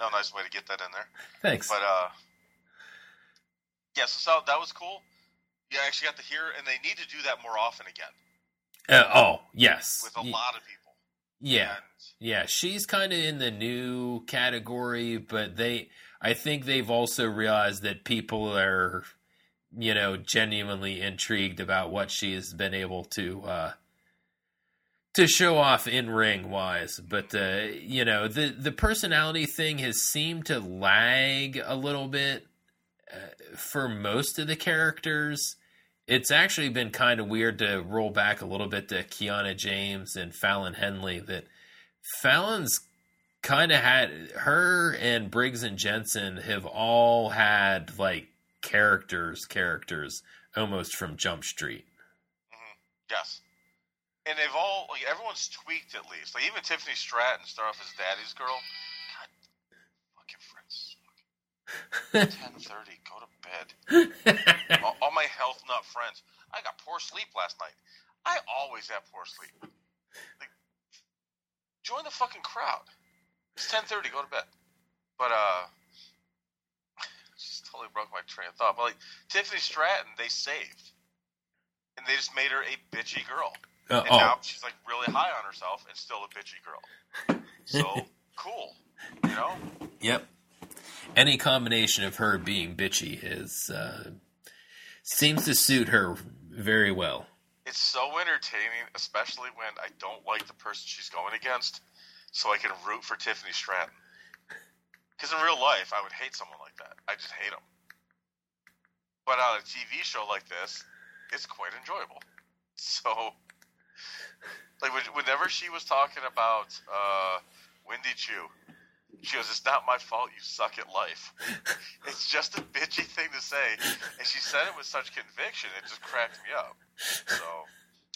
no nice way to get that in there. Thanks. But uh, yes, so that was cool. You actually got to hear, and they need to do that more often again Uh, oh yes, with a lot of people. yeah. And Yeah, she's kind of in the new category, but they I think they've also realized that people are you know genuinely intrigued about what she's been able to uh to show off in ring wise, but uh you know, the the personality thing has seemed to lag a little bit uh, for most of the characters. It's actually been kind of weird to roll back a little bit to Kiana James and Fallon Henley that Fallon's kind of had her and Briggs and Jensen have all had like characters, characters almost from Jump Street. mhm, yes, and they've all like everyone's tweaked at least. Like even Tiffany Stratton started off as Daddy's girl. God, fucking friends. Ten thirty, go to bed. <laughs> all, all my health nut friends. I got poor sleep last night. I always have poor sleep. Like, join the fucking crowd. It's ten thirty. Go to bed. But uh, just totally broke my train of thought. But like Tiffany Stratton, they saved, and they just made her a bitchy girl. Uh, And oh, now she's like really high on herself and still a bitchy girl. <laughs> So cool, you know. yep. Any combination of her being bitchy is uh, Seems to suit her very well. It's so entertaining, especially when I don't like the person she's going against, so I can root for Tiffany Stratton. Because in real life, I would hate someone like that. I just hate them. But on a TV show like this, it's quite enjoyable. <laughs> So, like, whenever she was talking about uh, Wendy Choo, she goes, "It's not my fault. You suck at life." <laughs> it's just a bitchy thing to say, and she said it with such conviction. It just cracked me up. So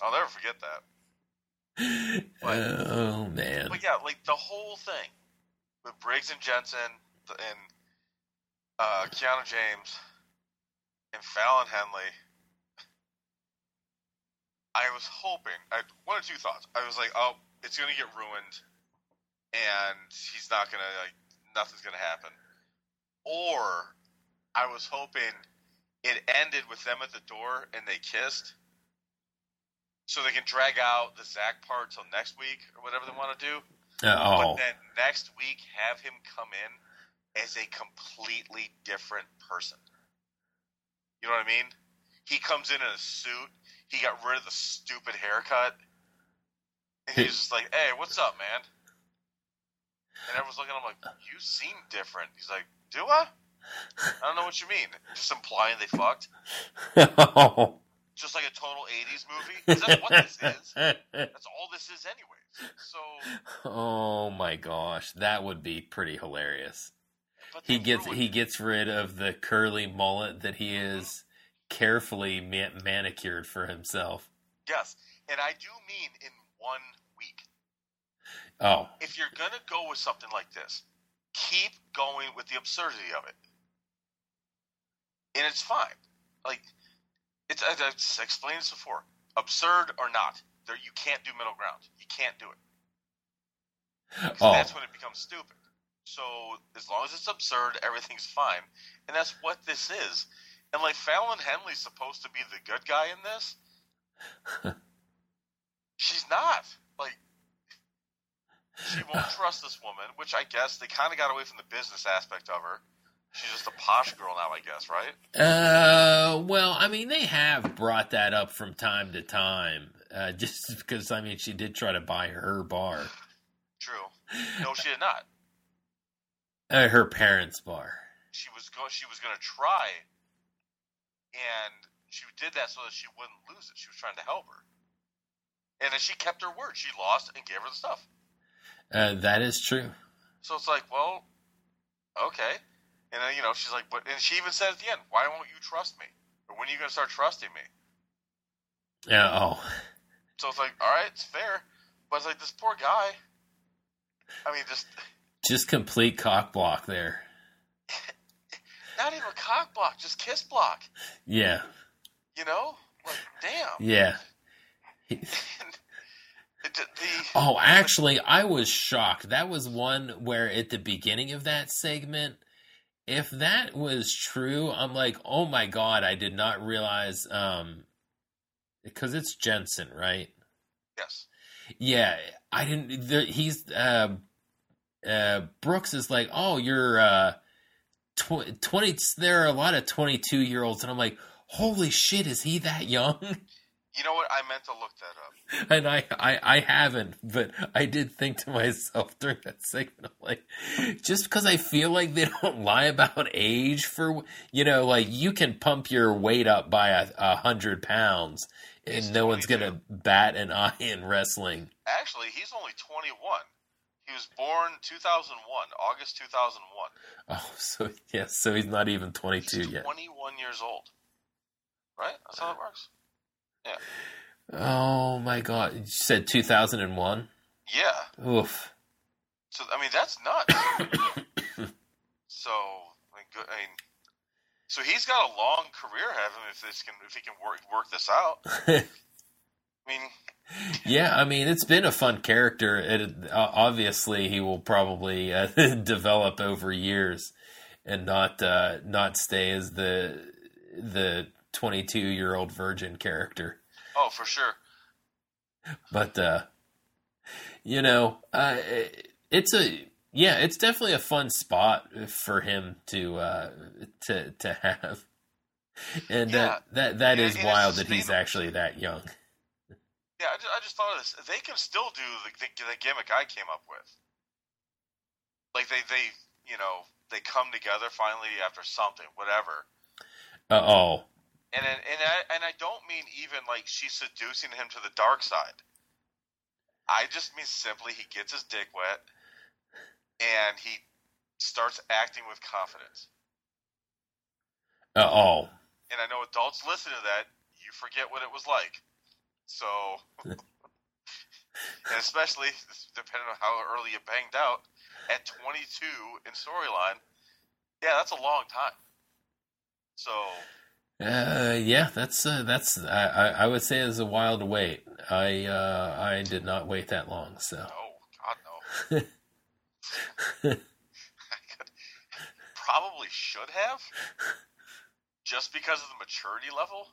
I'll never forget that. But, <laughs> oh man! But yeah, like the whole thing with Briggs and Jensen and uh, Kiana James and Fallon Henley. I was hoping, I, one or two thoughts. I was like, oh, it's to get ruined, and he's not to, like, nothing's to happen. Or I was hoping it ended with them at the door and they kissed, so they can drag out the Zach part till next week or whatever they want to do. Uh, oh. But then next week, have him come in as a completely different person. You know what I mean? He comes in in a suit. He got rid of the stupid haircut. And he's just like, hey, what's up, man? And everyone's looking at him like, you seem different. He's like, do I? I don't know what you mean. Just implying they fucked. <laughs> oh. Just like a total 80s movie. Is that what this is. <laughs> That's all this is, anyways. So. Oh my gosh, that would be pretty hilarious. He gets he gets rid of the curly mullet that he mm-hmm. is carefully man- manicured for himself. Yes, and I do mean in one week. Oh, If you're gonna go with something like this, keep going with the absurdity of it, and it's fine. Like it's I, I explained this before. Absurd or not, there you can't do middle ground. You can't do it. Oh. That's when it becomes stupid. So as long as it's absurd, everything's fine, and that's what this is. And like Fallon Henley's supposed to be the good guy in this. <laughs> She's not. Like she won't trust this woman, which I guess they kind of got away from the business aspect of her. She's just a posh girl now, I guess, right? Uh, well, I mean, they have brought that up from time to time. Uh, <laughs> just because, I mean, she did try to buy her bar, True. No, she did not. uh, her parents' bar. She was go. She was going to try, and she did that so that she wouldn't lose it. She was trying to help her, and then she kept her word. She lost and gave her the stuff. Uh, that is true. So it's like, well, okay. And then you know, she's like, but and she even said at the end, why won't you trust me? Or when are you going to start trusting me? Yeah. Oh, So it's like, all right, it's fair, but it's like this poor guy. I mean, just just complete cock block there. <laughs> not even cock block, just kiss block. Yeah. You know, like damn. Yeah. <laughs> The Oh, actually, I was shocked. That was one where at the beginning of that segment, if that was true, I'm like, oh my god, I did not realize. Um, because it's Jensen, right? yes, Yeah, I didn't. The, he's uh, uh, Brooks is like, oh, you're uh, tw- twenty. There are a lot of twenty-two year olds, and I'm like, holy shit, is he that young? <laughs> you know what? I meant to look that up. and I, I I haven't, but I did think to myself during that segment, I'm like, just because I feel like they <laughs> don't lie about age for, you know, like you can pump your weight up by a, a hundred pounds, and no one's gonna bat an eye in wrestling. Actually, he's only 21. He was born 2001, August 2001. Oh, so yes, so he's not even twenty two He's yet. 21 years old. Right? That's how it works. Yeah. Oh my god, you said two thousand and one. Yeah. Oof. So I mean, that's nuts. <coughs> so I mean, good. I mean, so he's got a long career ahead of him if this can if he can work work this out. <laughs> I mean, Yeah, I mean it's been a fun character. It, uh, obviously, he will probably uh, <laughs> develop over years, and not uh, not stay as the the twenty two year old virgin character. oh for sure. But uh, you know, uh, it's a yeah, it's definitely a fun spot for him to uh, to to have. <laughs> And Yeah. that that that And- is wild that he's actually that young. <laughs> Yeah, I just, I just thought of this. They can still do the, the, the gimmick I came up with. Like they, they, you know, they come together finally after something, whatever. Uh oh. And then, and I and I don't mean even like she's seducing him to the dark side. I just mean simply he gets his dick wet, and he starts acting with confidence. Uh oh. And I know adults listen to that, you forget what it was like. So, <laughs> and especially depending on how early you banged out at 22 in storyline, yeah, that's a long time. So, Uh, yeah, that's uh, that's I, I would say it's a wild wait. I uh, I did not wait that long, so no, God no. <laughs> <laughs> Probably should have, just because of the maturity level.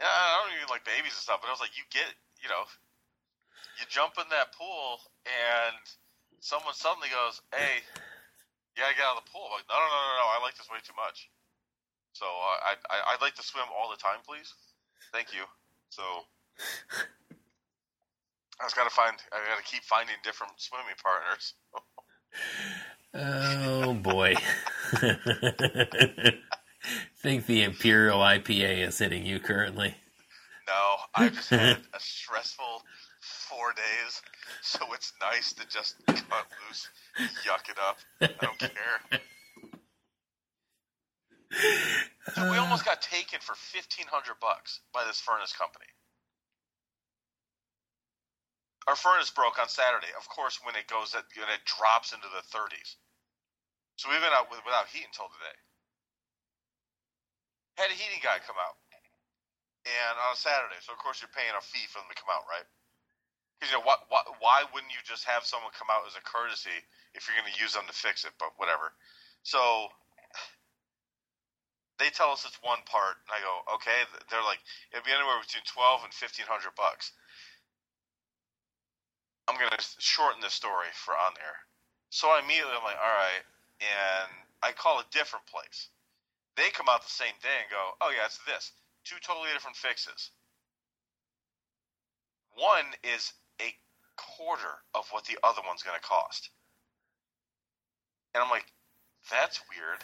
Yeah, I don't even like babies and stuff, but I was like, you get, you know, you jump in that pool and someone suddenly goes, "Hey, you gotta get out of the pool." I'm like, no, no, no, no, no, I like this way too much. So uh, I, I, I'd like to swim all the time, please. Thank you. So I just gotta find, I gotta keep finding different swimming partners. oh <laughs> boy. think the Imperial IPA is hitting you currently. No, I just had a stressful four days, so it's nice to just cut loose, yuck it up. I don't care. Dude, we almost got taken for fifteen hundred bucks by this furnace company. Our furnace broke on Saturday. Of course, when it goes, when it drops into the thirties. So we've been out with, without heat until today. Had a heating guy come out, and on a Saturday. So of course you're paying a fee for them to come out, right? Because you know what, what? Why wouldn't you just have someone come out as a courtesy if you're going to use them to fix it? But whatever. So they tell us it's one part, and I go, okay. They're like, it'd be anywhere between twelve and fifteen hundred bucks. I'm gonna shorten this story for on there. So I immediately I'm like, all right, and I call a different place. They come out the same day and go, oh yeah, it's this. Two totally different fixes. One is a quarter of what the other one's gonna cost. And I'm like, that's weird.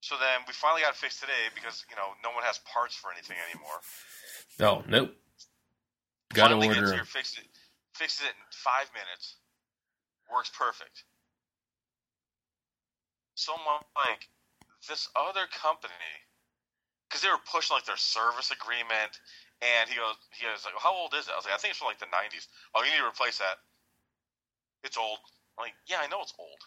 So then we finally got it fixed today because you know no one has parts for anything anymore. Oh nope. Got to gets order here, 'em. fixes it, fixes it in five minutes. Works perfect. So I'm like, this other company, because they were pushing like their service agreement, and he goes, he goes like, how old is it? I was like, I think it's from like the 90s. Oh, you need to replace that. It's old. I'm like, yeah, I know it's old.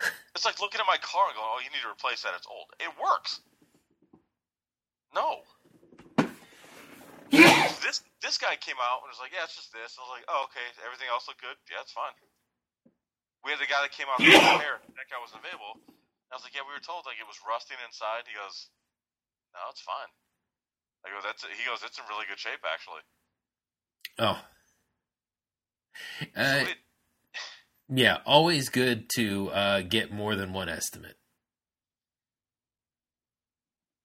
<laughs> It's like looking at my car and going, oh, you need to replace that. It's old. It works. No. <laughs> this this guy came out and was like, yeah, it's just this. I was like, oh, okay. Everything else looked good. Yeah, it's fine. We had the guy that came out with the repair. That guy wasn't available. I was like, yeah, we were told like it was rusting inside. He goes, no, it's fine. I go, that's he goes, it's in really good shape actually. Oh. So Uh, it, <laughs> yeah, always good to uh, get more than one estimate.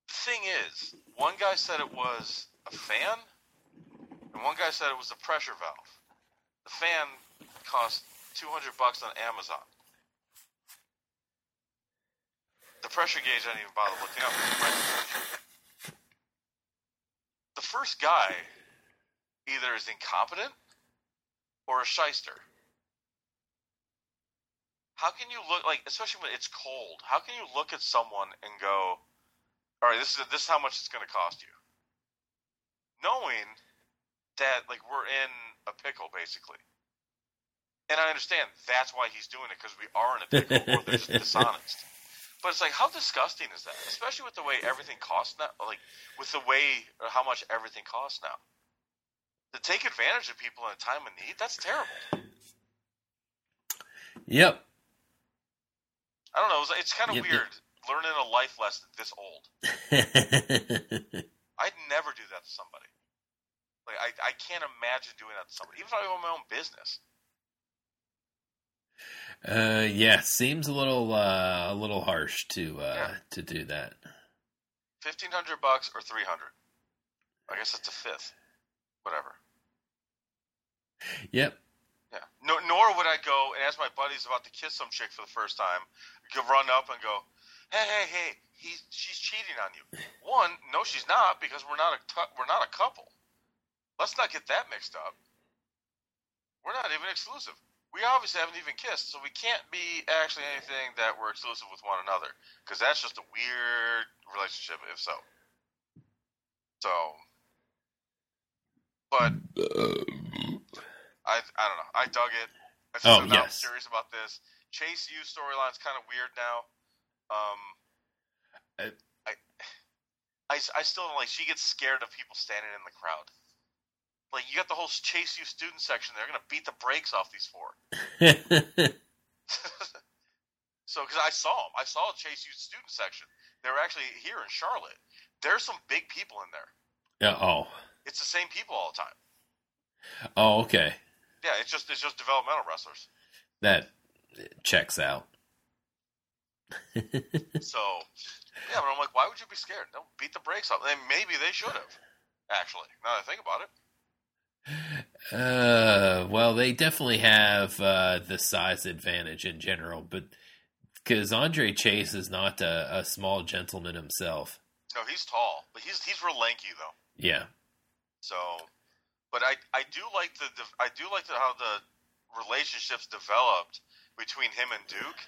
The thing is, one guy said it was a fan, and one guy said it was a pressure valve. The fan cost two hundred bucks on Amazon. The pressure gauge I didn't even bother looking up. The first guy either is incompetent or a shyster. How can you look like, especially when it's cold? How can you look at someone and go, all right, this is this is how much it's going to cost you, knowing that like we're in a pickle basically. And I understand that's why he's doing it because we are in a pickle, or they're just <laughs> dishonest. But it's like, how disgusting is that? Especially with the way everything costs now, like with the way or how much everything costs now. To take advantage of people in a time of need, that's terrible. Yep. I don't know. It's, it's kind of Yep, yep. weird learning a life lesson this old. <laughs> I'd never do that to somebody. Like I, I can't imagine doing that to somebody, even if I own my own business. uh, yeah, seems a little uh, a little harsh to uh, Yeah. to do that. fifteen hundred bucks or three hundred. I guess it's a fifth. Whatever. Yep. Yeah. No, nor would I go and ask my buddies about to kiss some chick for the first time, go run up and go, "Hey, hey, hey, he's she's cheating on you." One, no, she's not because we're not a tu- we're not a couple. Let's not get that mixed up. We're not even exclusive. We obviously haven't even kissed, so we can't be actually anything that we're exclusive with one another because that's just a weird relationship. If so, so, but I I don't know. I dug it. I Oh, yes. serious about this. Chase U storyline's kind of weird now. Um, Uh, I, I I still don't like. She gets scared of people standing in the crowd. Like you got the whole Chase U student section. They're gonna beat the brakes off these four. <laughs> <laughs> so because I saw them, I saw Chase U student section. They were actually here in Charlotte. There's some big people in there. Yeah, oh. It's the same people all the time. Oh, okay. Yeah, it's just it's just developmental wrestlers. That checks out. So, yeah, but I'm like, why would you be scared? Don't beat the brakes off. And maybe they should have. Actually, now that I think about it. Uh, well, they definitely have uh, the size advantage in general, but because Andre Chase is not a, a small gentleman himself. No, he's tall, but he's he's real lanky though. Yeah. So, but I I do like the, the I do like the, how the relationships developed between him and Duke.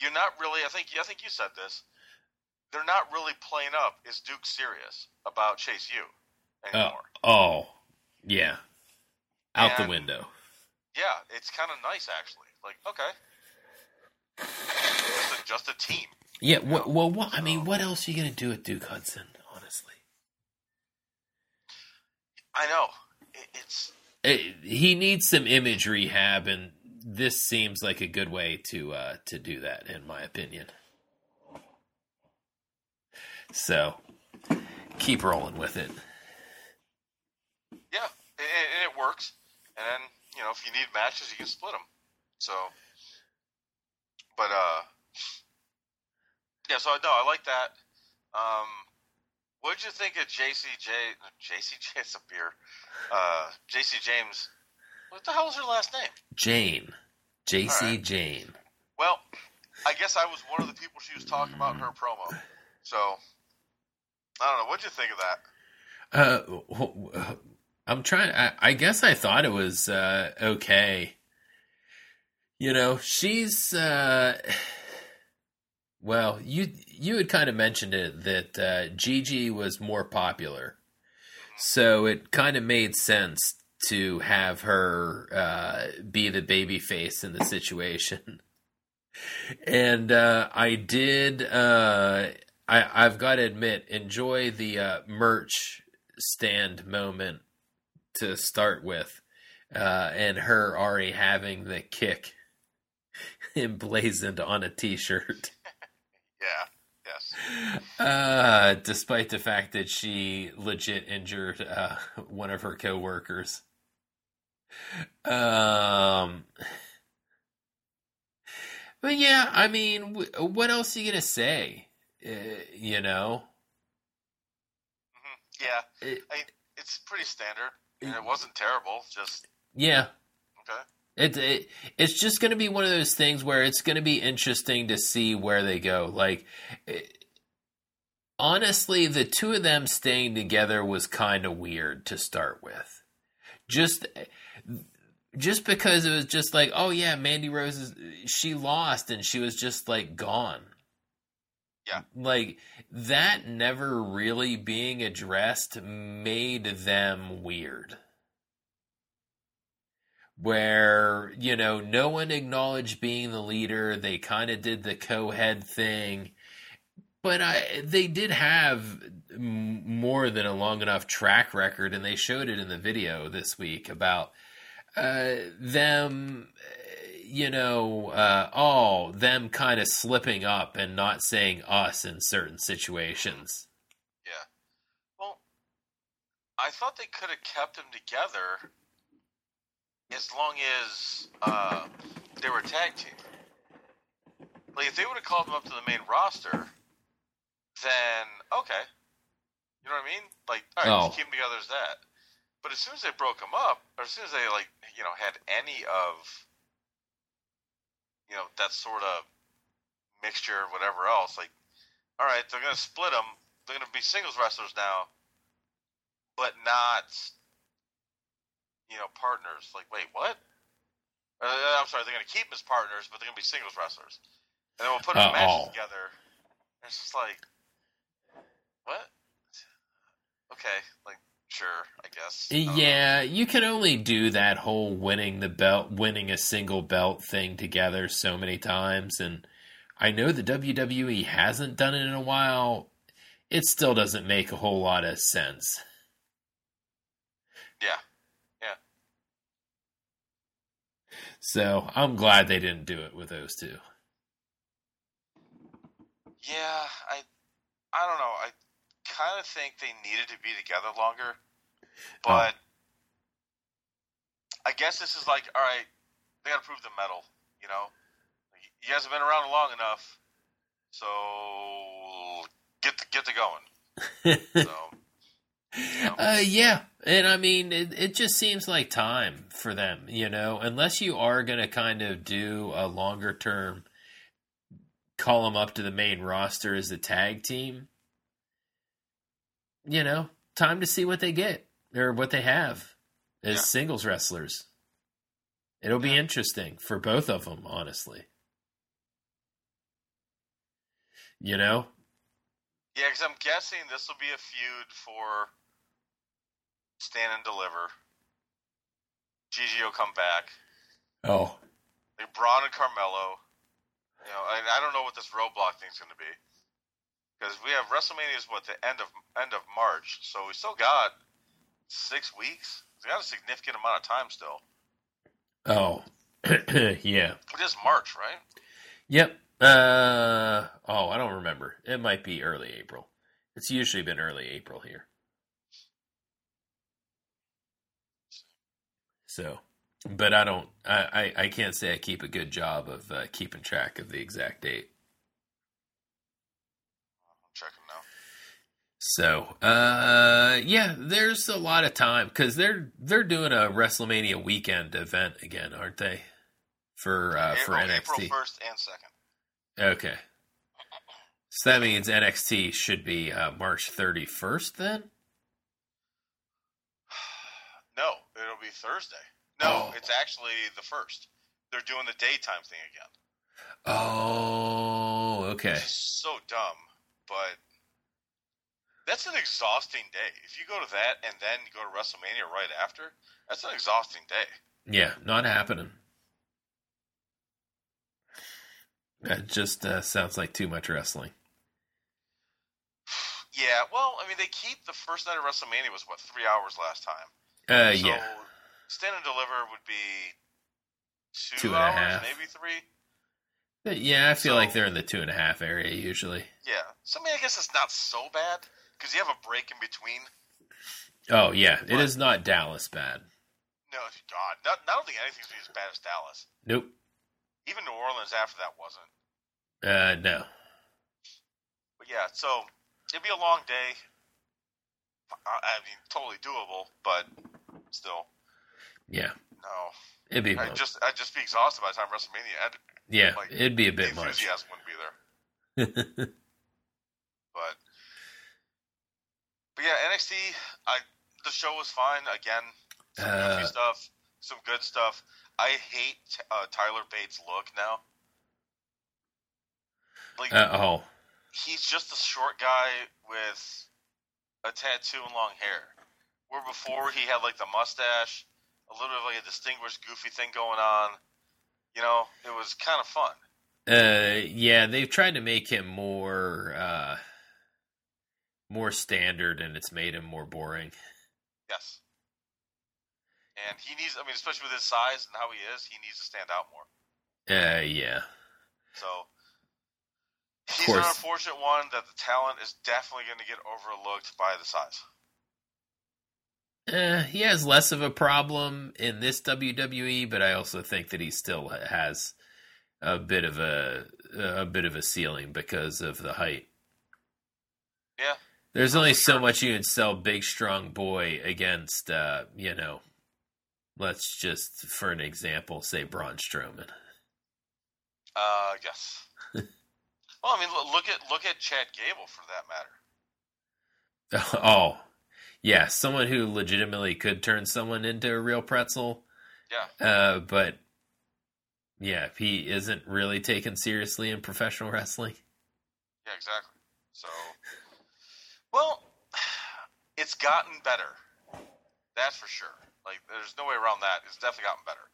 You're not really. I think I think you said this. They're not really playing up. Is Duke serious about Chase U Uh, oh, yeah. Out the window. yeah, it's kind of nice actually. Like okay, just a, just a team. Yeah. Well, well, what, I mean, what else are you gonna do with Duke Hudson? Honestly, I know it, it's Eh, he needs some image rehab, and this seems like a good way to uh, to do that, in my opinion. So, keep rolling with it. yeah, and, it works. And then you know if you need matches, you can split them. So, but uh, yeah. So no, I like that. Um, what did you think of JCJ? JCJ, a beer. Uh, JC James. What the hell is her last name? Jayne, Jacy right. Jayne. Well, I guess I was one of the people she was talking about in her promo. So I don't know. What'd you think of that? Uh, I'm trying. I, I guess I thought it was uh, okay. You know, she's. Uh, well, you you had kind of mentioned it that uh, Gigi was more popular, so it kind of made sense to have her uh, be the baby face in the situation. And uh, I did. Uh, I, I've got to admit, enjoy the uh, merch stand moment to start with, uh, and her already having the kick <laughs> emblazoned on a T-shirt. <laughs> Yeah. Yes. Uh, despite the fact that she legit injured uh, one of her coworkers. Um, but yeah, I mean, what else are you gonna say? Uh, you know, hmm Yeah. It- I, it's pretty standard, and it wasn't terrible. Just yeah. okay. It, it it's just going to be one of those things where it's going to be interesting to see where they go. Like, it, honestly, the two of them staying together was kind of weird to start with. Just just because it was just like, oh yeah, Mandy Rose is she lost and she was just like gone. Yeah. Like that never really being addressed made them weird where you know no one acknowledged being the leader they kind of did the co-head thing but I, they did have m- more than a long enough track record and they showed it in the video this week about uh, them uh, you know uh, oh them kind of slipping up and not saying us in certain situations Yeah. Well, I thought they could have kept them together as long as uh, they were a tag team. Like if they would have called them up to the main roster, then okay. You know what I mean? Like, all right, Oh. just keep them together as that. But as soon as they broke them up, or as soon as they like, you know, had any of, you know, that sort of mixture, or whatever else, like, all right, they're gonna split them. They're gonna be singles wrestlers now, but not, you know, partners. Like, wait, what? Uh, I'm sorry, they're gonna keep them as partners, but they're gonna be singles wrestlers. And then we'll put them Uh, matches together. And it's just like, what? Okay, like, sure, I guess. Don't. Um, yeah, you can only do that whole winning the belt, winning a single belt thing together so many times. And I know the WWE hasn't done it in a while. It still doesn't make a whole lot of sense. Yeah, yeah. So I'm glad they didn't do it with those two. Yeah, I, I don't know. I kind of think they needed to be together longer, but I guess this is like, all right, they got to prove the medal. You know, you guys have been around long enough, so get to, get to going. <laughs> So Uh, yeah, and I mean, it, it just seems like time for them, you know, unless you are going to kind of do a longer term, call them up to the main roster as a tag team, you know, time to see what they get or what they have as Yeah. singles wrestlers. It'll be Yeah. interesting for both of them, honestly. You know? yeah, because I'm guessing this will be a feud for Stand and Deliver. Gigi will come back. Oh. like Bron and Carmelo. You know, and I don't know what this roadblock thing's going to be because we have WrestleMania is what the end of end of March, so we still got six weeks. We got a significant amount of time still. Oh. <clears throat> yeah. It is March, right? Yep. Uh oh, I don't remember. It might be early April. It's usually been early April here. So, but I don't. I I, I can't say I keep a good job of uh, keeping track of the exact date. I'm checking now. So, uh, yeah, there's a lot of time because they're they're doing a WrestleMania weekend event again, aren't they? For uh, for NXT. April first and second. Okay. So that means NXT should be uh, March 31st then? <sighs> No, it'll be Thursday. No, Oh. it's actually the first. They're doing the daytime thing again. Oh, okay. So dumb, but that's an exhausting day. If you go to that and then go to WrestleMania right after, that's an exhausting day. Yeah, not happening. That just uh, sounds like too much wrestling. Yeah, well, I mean, they keep the first night of WrestleMania was what three hours last time. Uh, so yeah. Stand and Deliver would be two, Two and a hours, half. maybe three. But yeah, I feel So- like they're in the two and a half area usually. Yeah, so I mean, I guess it's not so bad because you have a break in between. Oh, yeah. It What? is not Dallas bad. No, God, not, I don't think anything's as bad as Dallas. Nope. Even New Orleans after that wasn't. Uh, no. But yeah, so it'd be a long day. I, I mean, totally doable, but still, Yeah. no. It'd be, I just, I'd just be exhausted by the time WrestleMania ended. yeah, like, it'd be a bit much. enthusiasm wouldn't be there. <laughs> But, but yeah, NXT. I the show was fine. Again, some Uh, goofy stuff, some good stuff. I hate uh, Tyler Bate's look now. Like uh, oh, he's just a short guy with a tattoo and long hair. Where before he had like the mustache, a little bit of like a distinguished goofy thing going on. You know, it was kind of fun. Uh, yeah, they've tried to make him more, uh, more standard, and it's made him more boring. Yes. And he needs, I mean, especially with his size and how he is, he needs to stand out more. Uh, yeah, So he's an unfortunate one that the talent is definitely going to get overlooked by the size. uh, he has less of a problem in this WWE, but I also think that he still has a bit of a a bit of a ceiling because of the height. Yeah. There's only so much you can sell Big Strong Boy against, uh, you know, let's just, for an example, say Braun Strowman. Uh, yes. <laughs> well, I mean, look, at look at Chad Gable for that matter. <laughs> Oh, yeah, someone who legitimately could turn someone into a real pretzel. Yeah. Uh, but yeah, he isn't really taken seriously in professional wrestling. Yeah, exactly. So, well, <sighs> it's gotten better. That's for sure. Like, there's no way around that. It's definitely gotten better.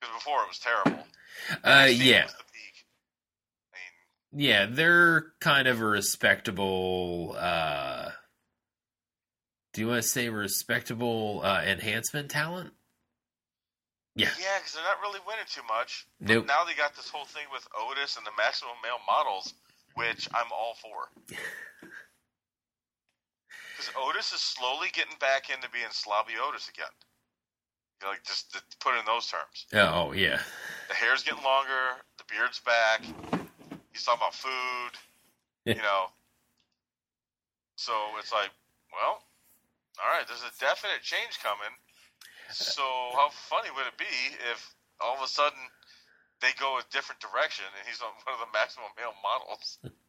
Because before it was terrible. Uh, yeah, was the. I mean, yeah, they're kind of a respectable. Uh, do you want to say respectable uh, enhancement talent? Yeah. yeah, because they're not really winning too much. Nope. Now they got this whole thing with Otis and the maximum male models, which I'm all for. <laughs> Because Otis is slowly getting back into being slobby Otis again. You know, like just to put it in those terms. Oh yeah, The hair's getting longer. The beard's back. He's talking about food. you know. So it's like, well, all right. There's a definite change coming. So how funny would it be if all of a sudden they go a different direction and he's on one of the maximum male models? <laughs>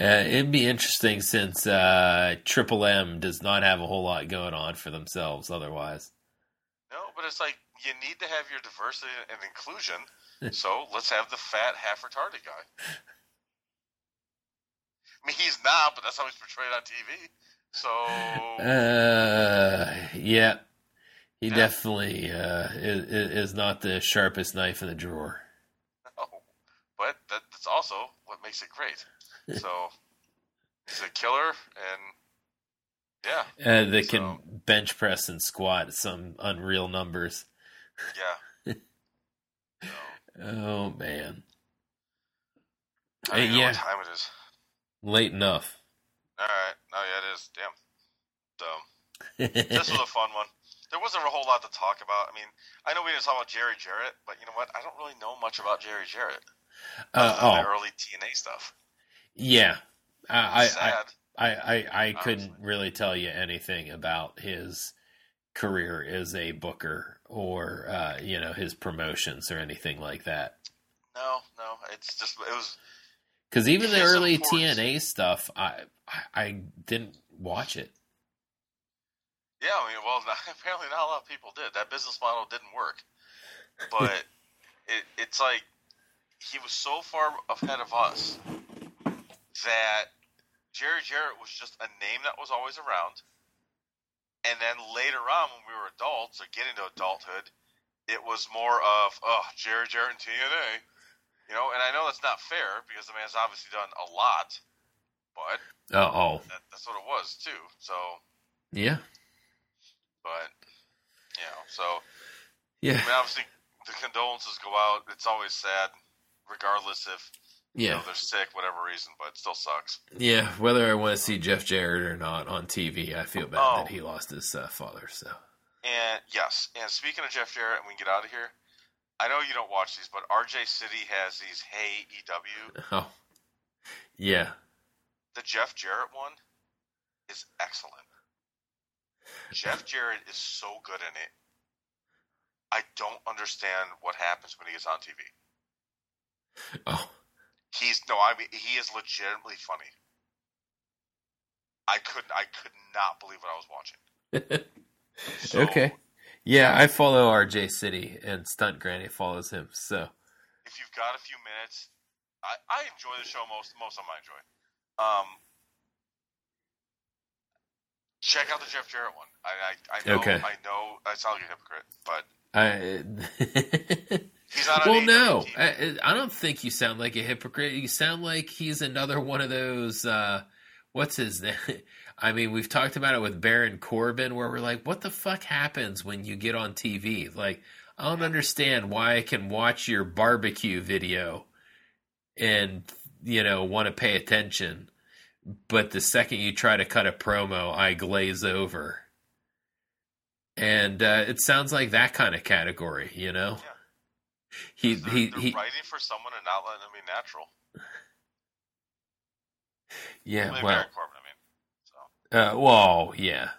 uh, it'd be interesting since uh, Triple M does not have a whole lot going on for themselves otherwise. No, but it's like you need to have your diversity and inclusion. so <laughs> let's have the fat, half retarded guy. I mean, he's not, but that's how he's portrayed on TV. So Uh, yeah, he Yeah. definitely uh, is, is not the sharpest knife in the drawer. No, but that, that's also what makes it great. So he's a killer, and yeah, Uh, that So- can bench press and squat some unreal numbers. yeah. <laughs> So, Oh man, I don't even know yeah. what time it is. late enough. All right, oh yeah, it is. Damn. So <laughs> this was a fun one. There wasn't a whole lot to talk about. I mean, I know we didn't talk about Jerry Jarrett, but you know what? I don't really know much about Jerry Jarrett uh, than the oh early TNA stuff. Yeah, I I, I I I, couldn't Honestly. really tell you anything about his career as a booker or uh, you know his promotions or anything like that. no, no, it's just it was. Because even the early TNA stuff, I, I I didn't watch it. Yeah, I mean, well, <laughs> apparently not a lot of people did. That business model didn't work. <laughs> But it, it's like he was so far ahead of us that Jerry Jarrett was just a name that was always around. And then later on, when we were adults or getting to adulthood, it was more of, oh, Jerry Jarrett and TNA. You know, and I know that's not fair because the man's obviously done a lot, but Oh, oh that, that's what it was too. So, yeah, but you know, so yeah, I mean, obviously the condolences go out. It's always sad, regardless if you yeah, know they're sick, whatever reason, but it still sucks. yeah. Whether I want to see Jeff Jarrett or not on TV, I feel bad Oh. that he lost his uh, father. So And yes, and speaking of Jeff Jarrett, and we can get out of here. I know you don't watch these, but RJ City has these Hey EW. oh yeah, The Jeff Jarrett one is excellent. Jeff Jarrett is so good in it. I don't understand what happens when he gets on TV. oh He's no, I mean he is legitimately funny. I couldn't, I could not believe what I was watching. So, <laughs> okay. Yeah, I follow RJ City and Stunt Granny follows him. So if you've got a few minutes, I, I enjoy the show most. Most of them I enjoy. Um, check out the Jeff Jarrett one. I, I, I know, Okay. I know, I sound like a hypocrite, but I. <laughs> Well, no, I, I don't think you sound like a hypocrite. You sound like he's another one of those. Uh, what's his name? <laughs> I mean, we've talked about it with Baron Corbin, where we're like, what the fuck happens when you get on TV? Like, I don't understand why I can watch your barbecue video and you know want to pay attention, but the second you try to cut a promo, I glaze over. And uh, it sounds like that kind of category, you know. Yeah. He they're, he they're he. writing for someone and not letting them be natural. Yeah, I well, Corbin. I mean, so uh, well, yeah.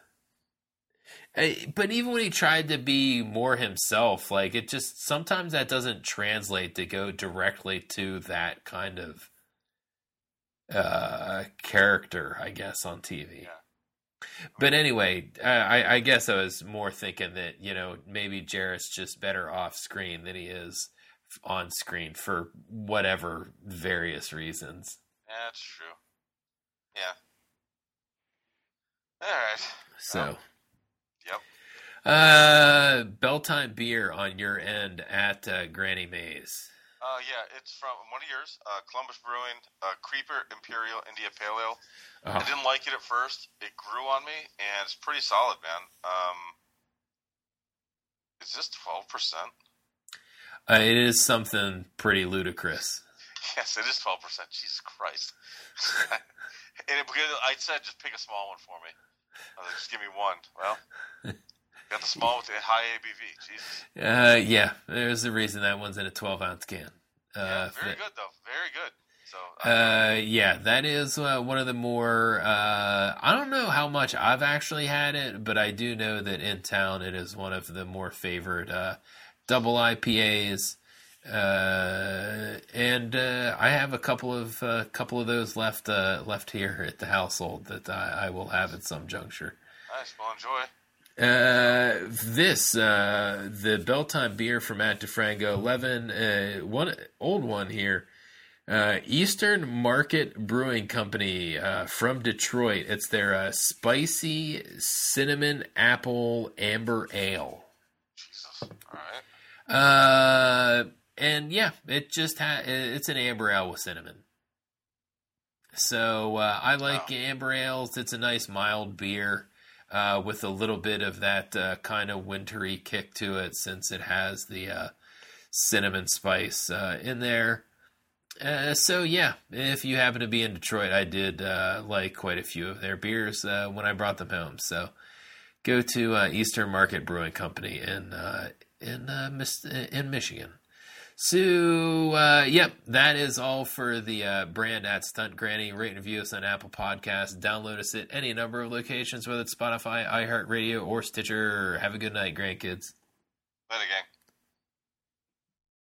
Uh, But even when he tried to be more himself, like it just sometimes that doesn't translate to go directly to that kind of uh character, I guess, on TV. Yeah. But anyway, I, I guess I was more thinking that you know maybe Jarrett's just better off screen than he is on screen for whatever various reasons. yeah, that's true. Yeah. All right. So, Yep. uh, Belltime beer on your end at uh, Granny Mays. Uh, yeah, it's from one of yours, uh, Columbus Brewing, uh, Creeper Imperial India Pale Ale. I Oh, didn't like it at first. It grew on me, and it's pretty solid, man. Um, is this twelve percent? uh, it is something pretty ludicrous. <laughs> Yes, it is twelve percent. Jesus Christ! <laughs> and it, I said just pick a small one for me. I was like, just give me one. Well, <laughs> got the small with the high ABV. Jesus. Uh, yeah, there's a reason that one's in a 12 ounce can. Yeah, Uh, very th- good though. Very good. So. Uh, yeah, that is uh, one of the more. Uh, I don't know how much I've actually had it, but I do know that in town it is one of the more favored uh, double IPAs. Uh, and uh, I have a couple of uh, couple of those left uh, left here at the household that I, I will have at some juncture. nice. Well, enjoy. Uh, this uh, the Belltime beer from Matt DeFranco, eleven, uh, one old one here. Uh, Eastern Market Brewing Company uh, from Detroit. It's their uh, spicy cinnamon apple amber ale. Jesus. All right. Uh, and yeah, it just ha- it's an amber ale with cinnamon. So uh, I like Wow. amber ales. It's a nice mild beer uh, with a little bit of that uh, kind of wintry kick to it, since it has the uh, cinnamon spice uh, in there. Uh, so yeah, if you happen to be in Detroit, I did uh, like quite a few of their beers when I brought them home. So go to Eastern Market Brewing Company in in in Michigan. So, uh, yep, that is all for the uh, brand at Stunt Granny. Rate and review us on Apple Podcasts. Download us at any number of locations, whether it's Spotify, iHeartRadio, or Stitcher. Have a good night, grandkids. Later, gang.